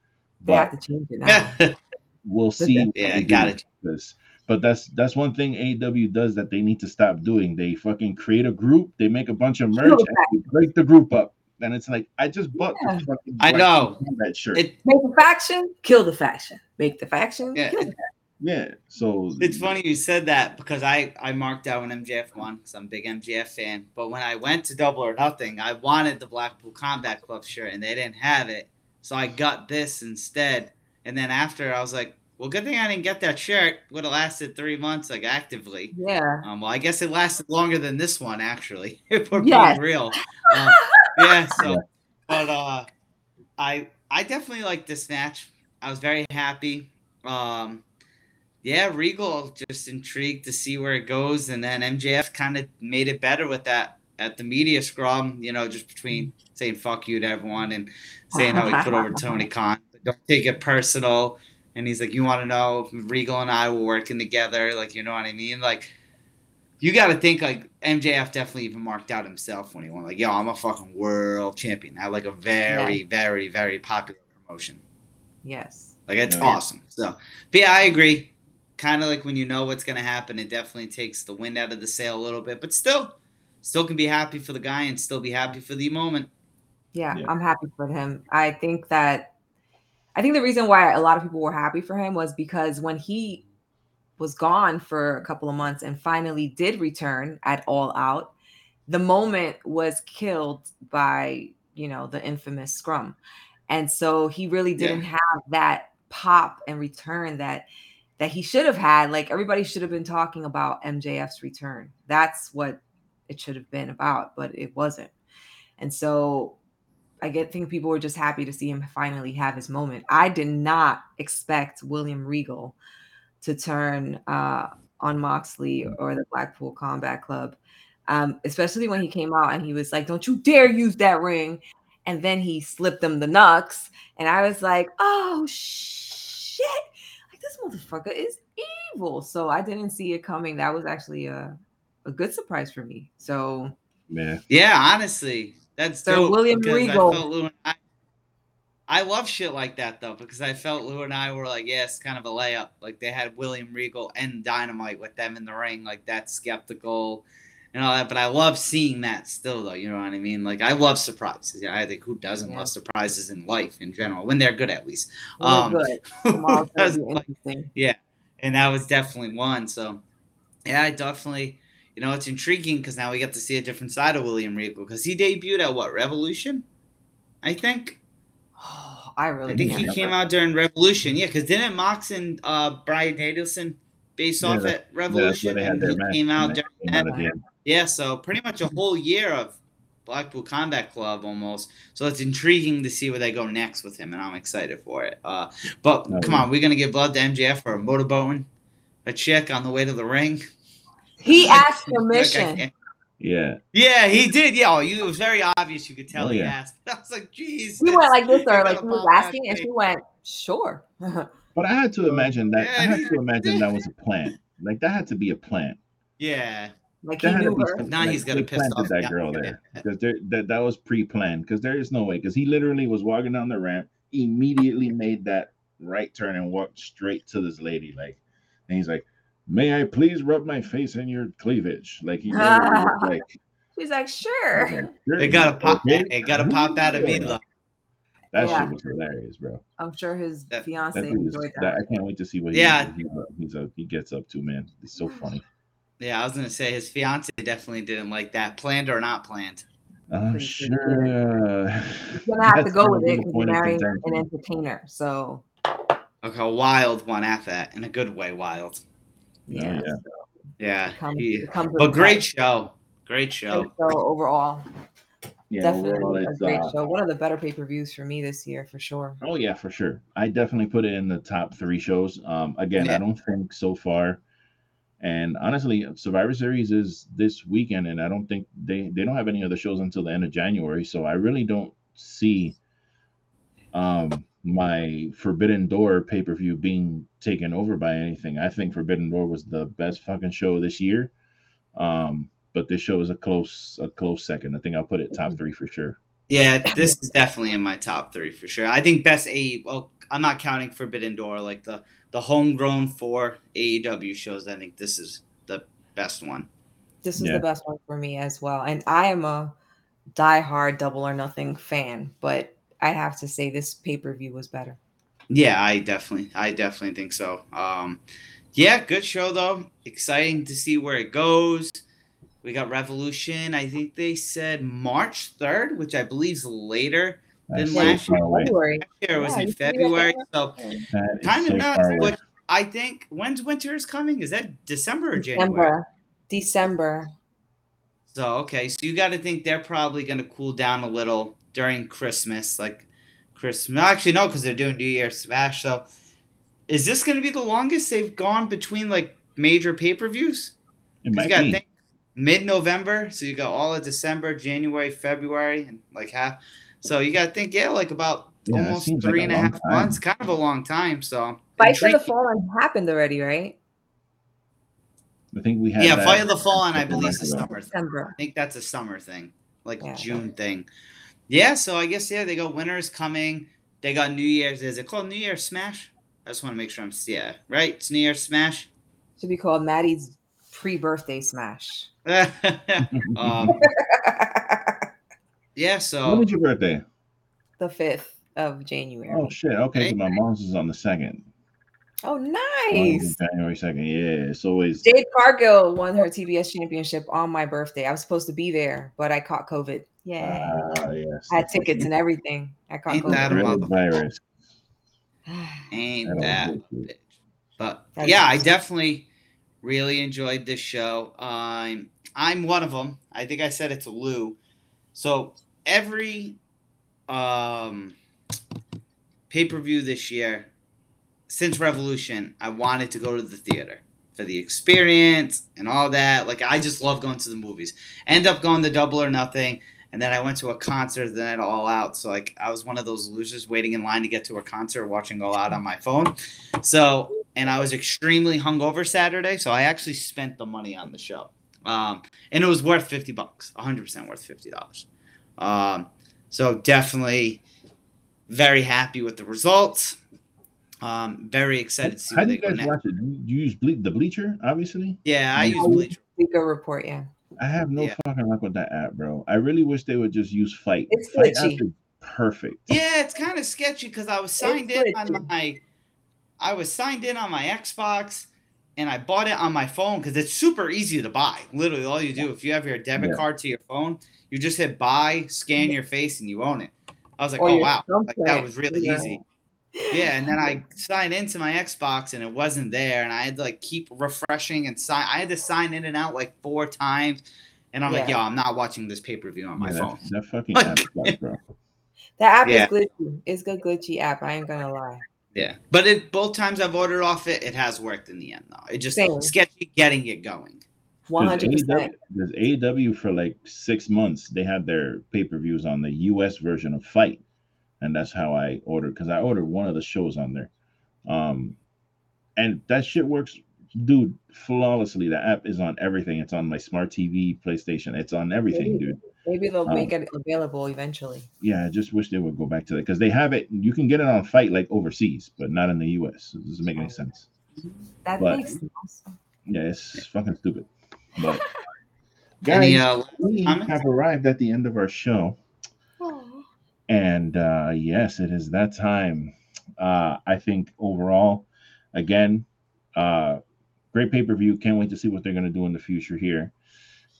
They have to change it now. we'll see. Yeah, got it. This. But that's that's one thing AEW does that they need to stop doing. They fucking create a group, they make a bunch of merch, and break the group up. And it's like I just bought yeah. I know that shirt. It, make the faction, kill the faction. Make the faction, yeah. kill the faction. Yeah. So it's funny you said that because I I marked out when MJF won because I'm a big MJF fan. But when I went to Double or Nothing, I wanted the Blackpool Combat Club shirt and they didn't have it, so I got this instead. And then after I was like, well, good thing I didn't get that shirt. Would have lasted three months, like actively. Yeah. Um. Well, I guess it lasted longer than this one, actually. if we're yes. being real. Um, yeah. So, but uh, I I definitely like this match. I was very happy. Um yeah, Regal just intrigued to see where it goes, and then MJF kind of made it better with that at the media scrum. You know, just between saying "fuck you" to everyone and saying how he put over Tony Khan. Don't take it personal. And he's like, "You want to know if Regal and I were working together? Like, you know what I mean? Like, you got to think like MJF definitely even marked out himself when he won. Like, yo, I'm a fucking world champion. I like a very, yeah. very, very popular promotion. Yes. Like it's awesome. So, but yeah, I agree kind of like when you know what's going to happen, it definitely takes the wind out of the sail a little bit, but still, still can be happy for the guy and still be happy for the moment. Yeah, yeah, I'm happy for him. I think that, I think the reason why a lot of people were happy for him was because when he was gone for a couple of months and finally did return at All Out, the moment was killed by, you know, the infamous scrum. And so he really didn't yeah. have that pop and return that that he should have had. Like everybody should have been talking about MJF's return. That's what it should have been about, but it wasn't. And so I get think people were just happy to see him finally have his moment. I did not expect William Regal to turn uh, on Moxley or the Blackpool Combat Club, um, especially when he came out and he was like, "Don't you dare use that ring." and then he slipped them the knucks, and I was like, oh shit, this motherfucker is evil. So I didn't see it coming. That was actually a a good surprise for me. So yeah, yeah, honestly, that's Sir dope William because I Regal. Lou and I, I love shit like that though because I felt Lou and I were like, yes, kind of a layup. Like they had William Regal and Dynamite with them in the ring, like that skeptical and all that. But I love seeing that still though. You know what I mean? Like I love surprises. Yeah, I think who doesn't Yeah. love surprises in life in general when they're good at least. we're Um, good. Tomorrow's gonna that's be like- interesting. and that was definitely one. So, yeah, I definitely, you know, it's intriguing because now we get to see a different side of William Regal because he debuted at what Revolution, I think. Oh, I really I think can't he came remember. out during Revolution. Yeah, because didn't Mox and uh, Bryan Danielson base Yeah, off that- at yeah, that's where Revolution? they had and their he match. came out during came that. Out at the end. Yeah, so pretty much a whole year of Blackpool Combat Club almost. So it's intriguing to see where they go next with him, and I'm excited for it. Uh, but Oh, come yeah. on, we're gonna give blood to MJF for motorboating a chick on the way to the ring. He asked permission. can't- Yeah, Yeah, he did. Yeah, oh, you, it was very obvious. You could tell Oh, he yeah. asked. I was like, "Geez." We went like this, or like he was asking, and thing. she went, "Sure." but I had to imagine that. I had to imagine that was a plan. Like that had to be a plan. Yeah, like he had to knew her. Now like, he's gonna they piss planted off that the girl there because there that that was pre-planned. Because there is no way. Because he literally was walking down the ramp, immediately made that right turn and walked straight to this lady. Like, and he's like, "May I please rub my face in your cleavage?" Like he literally like, She's like, he's "Sure." like, they gotta pop. okay." They gotta pop out of me though. That Yeah. shit was hilarious, bro. I'm sure his That- fiance That dude is, enjoyed that, that. I can't wait to see what Yeah. he, he's, he's a, he gets up to, man. It's so funny. Yeah, I was gonna say his fiance definitely didn't like that, planned or not planned. I'm sure. sure. Uh, You're gonna have to go with it because point you're marrying an entertainer. So Like a wild one at that, in a good way, wild. yeah, yeah. Yeah, it he- it but great price. show, great show. Great show overall. Yeah, definitely overall, a great uh, show. One of the better pay per views for me this year, for sure. Oh yeah, for sure. I definitely put it in the top three shows. Um, again, Yeah. I don't think so far. And honestly, Survivor Series is this weekend, and I don't think they they don't have any other shows until the end of January. So I really don't see um my Forbidden Door pay per view being taken over by anything. I think Forbidden Door was the best fucking show this year. Um, but this show is a close a close second. I think I'll put it top three for sure. Yeah, this is definitely in my top three for sure. I think best A. Well, I'm not counting Forbidden Door, like the the homegrown four AEW shows. I think this is the best one. This is Yeah. the best one for me as well. And I am a diehard Double or Nothing fan, but I have to say this pay per view was better. Yeah, I definitely, I definitely think so. Um, yeah, good show though. Exciting to see where it goes. We got Revolution. I think they said March third, which I believe is later. That's Then last so far away. February. Last year was Yeah, in you see that February, so That is kind of so nuts. far away. But I think when's winter is coming? Is that December or January? December. December. So okay, so you got to think they're probably going to cool down a little during Christmas, like Christmas. Actually, no, because they're doing New Year's Smash. So, is this going to be the longest they've gone between like major pay per views? It You might got to be. think mid November, so you got all of December, January, February, and like half. So you got to think, yeah, like about Yeah, almost seems like and a half time. months. Kind of a long time. So Fight for the intriguing. Fallen happened already, right? I think we had Yeah, that Fight of the Fallen, I believe, is a summer thing. December. I think that's a summer thing, like Yeah. June thing. Yeah, so I guess yeah, they got winter's coming. They got New Year's. Is it called New Year's Smash? I just want to make sure I'm yeah right. It's New Year's Smash. Should be called Maddie's pre-birthday smash. um, yeah, So When was your birthday? the fifth of January. Oh shit. Okay, so my mom's is on the second. Oh, nice. January second. Yeah, it's always Jade Cargill won her TBS championship on my birthday. I was supposed to be there, but I caught COVID. Yeah. ah yes. I had tickets and everything. I caught Ain't COVID. that a virus. ain't That that old bitch. bitch. But That's yeah, I definitely really enjoyed this show. Um, I'm one of them. I think I said it to Lou. So every um, pay per view this year, since Revolution, I wanted to go to the theater for the experience and all that. Like I just love going to the movies. End up going to Double or Nothing, and then I went to a concert, then I All Out. So like I was one of those losers waiting in line to get to a concert, watching All Out on my phone. So and I was extremely hungover Saturday, so I actually spent the money on the show, um, and it was worth fifty bucks, hundred percent worth fifty dollars. Um, so definitely very happy with the results. Um, very excited to see. How do you guys watch it? Do you use ble- the Bleacher, obviously? Yeah, I use Bleacher. Bleacher Report, yeah. I have no yeah. fucking luck with that app, bro. I really wish they would just use FITE. It's FITE app is perfect. Yeah, it's kind of sketchy because I was signed it's in glitchy. on my, I was signed in on my Xbox, and I bought it on my phone because it's super easy to buy. Literally, all you do if you have your debit yeah. card to your phone, you just hit buy, scan your face, and you own it. I was like, oh, oh wow, like, that was really yeah. easy. Yeah, and then I signed into my Xbox and it wasn't there, and I had to like keep refreshing and sign. I had to sign in and out like four times, and I'm yeah. like, yo, I'm not watching this pay per view on my yeah, phone. That, that fucking app sucks, bro. That app yeah. is glitchy. It's a glitchy app. I ain't gonna lie. Yeah, but it both times I've ordered off it, it has worked in the end though. It just Same. sketchy getting it going. One hundred percent. There's AEW for like six months. They had their pay per views on the US version of FITE, and that's how I ordered because I ordered one of the shows on there. Um, and that shit works, dude, flawlessly. The app is on everything. It's on my smart TV, PlayStation. It's on everything, dude. Maybe they'll um, make it available eventually. Yeah, I just wish they would go back to that because they have it. You can get it on FITE like overseas, but not in the US. It doesn't make any sense. That but, makes sense. Yeah, it's fucking stupid. But guys, Any, uh, we have arrived at the end of our show. And uh, yes, it is that time. Uh, I think overall, again, uh, great pay per view. Can't wait to see what they're going to do in the future here.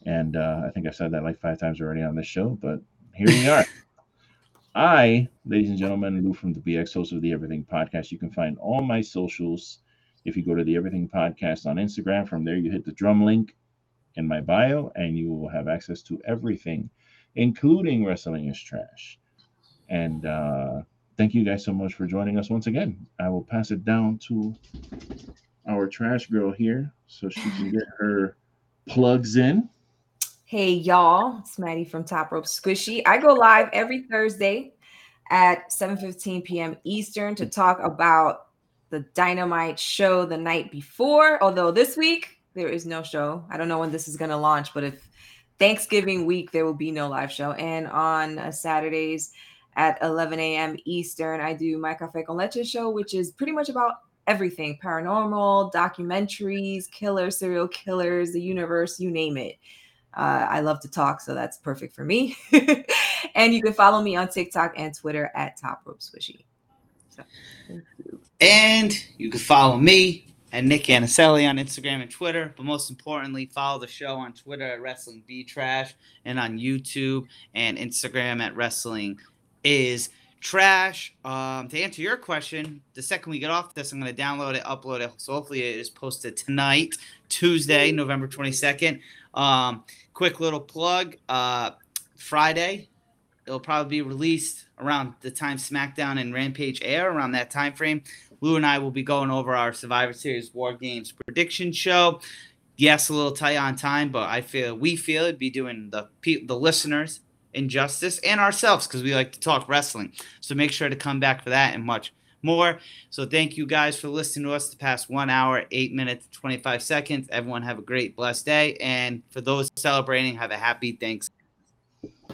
And uh, I think I've said that like five times already on this show, but here we are. I, ladies and gentlemen, Lou from the BX, host of the Everything Podcast. You can find all my socials if you go to the Everything Podcast on Instagram. From there, you hit the drum link in my bio, and you will have access to everything, including Wrestling is Trash. And uh, thank you guys so much for joining us once again. I will pass it down to our trash girl here so she can get her plugs in. Hey y'all, it's Maddie from Top Rope Squishy. I go live every Thursday at 7:15 p.m. Eastern to talk about the Dynamite show the night before. Although this week there is no show. I don't know when this is going to launch, but if Thanksgiving week there will be no live show and on uh, Saturdays at 11 a.m. Eastern. I do my Cafe con Leche show, which is pretty much about everything paranormal, documentaries, killers, serial killers, the universe, you name it. Uh, I love to talk, so that's perfect for me. and you can follow me on TikTok and Twitter at Top Rope Swishy. So, and you can follow me and Nick Anicelli on Instagram and Twitter. But most importantly, follow the show on Twitter at Wrestling B Trash and on YouTube and Instagram at Wrestling is trash. Um, to answer your question, the second we get off this, I'm going to download it, upload it. So hopefully it is posted tonight, Tuesday, November 22nd. Um, quick little plug. Uh, Friday, it'll probably be released around the time SmackDown and Rampage air, around that time frame. Lou and I will be going over our Survivor Series War Games prediction show. Yes, a little tight on time, but I feel we feel it'd be doing the the listeners injustice and ourselves because we like to talk wrestling. So make sure to come back for that and much more. So thank you guys for listening to us the past one hour, eight minutes, 25 seconds. Everyone have a great, blessed day. And for those celebrating, have a happy Thanksgiving.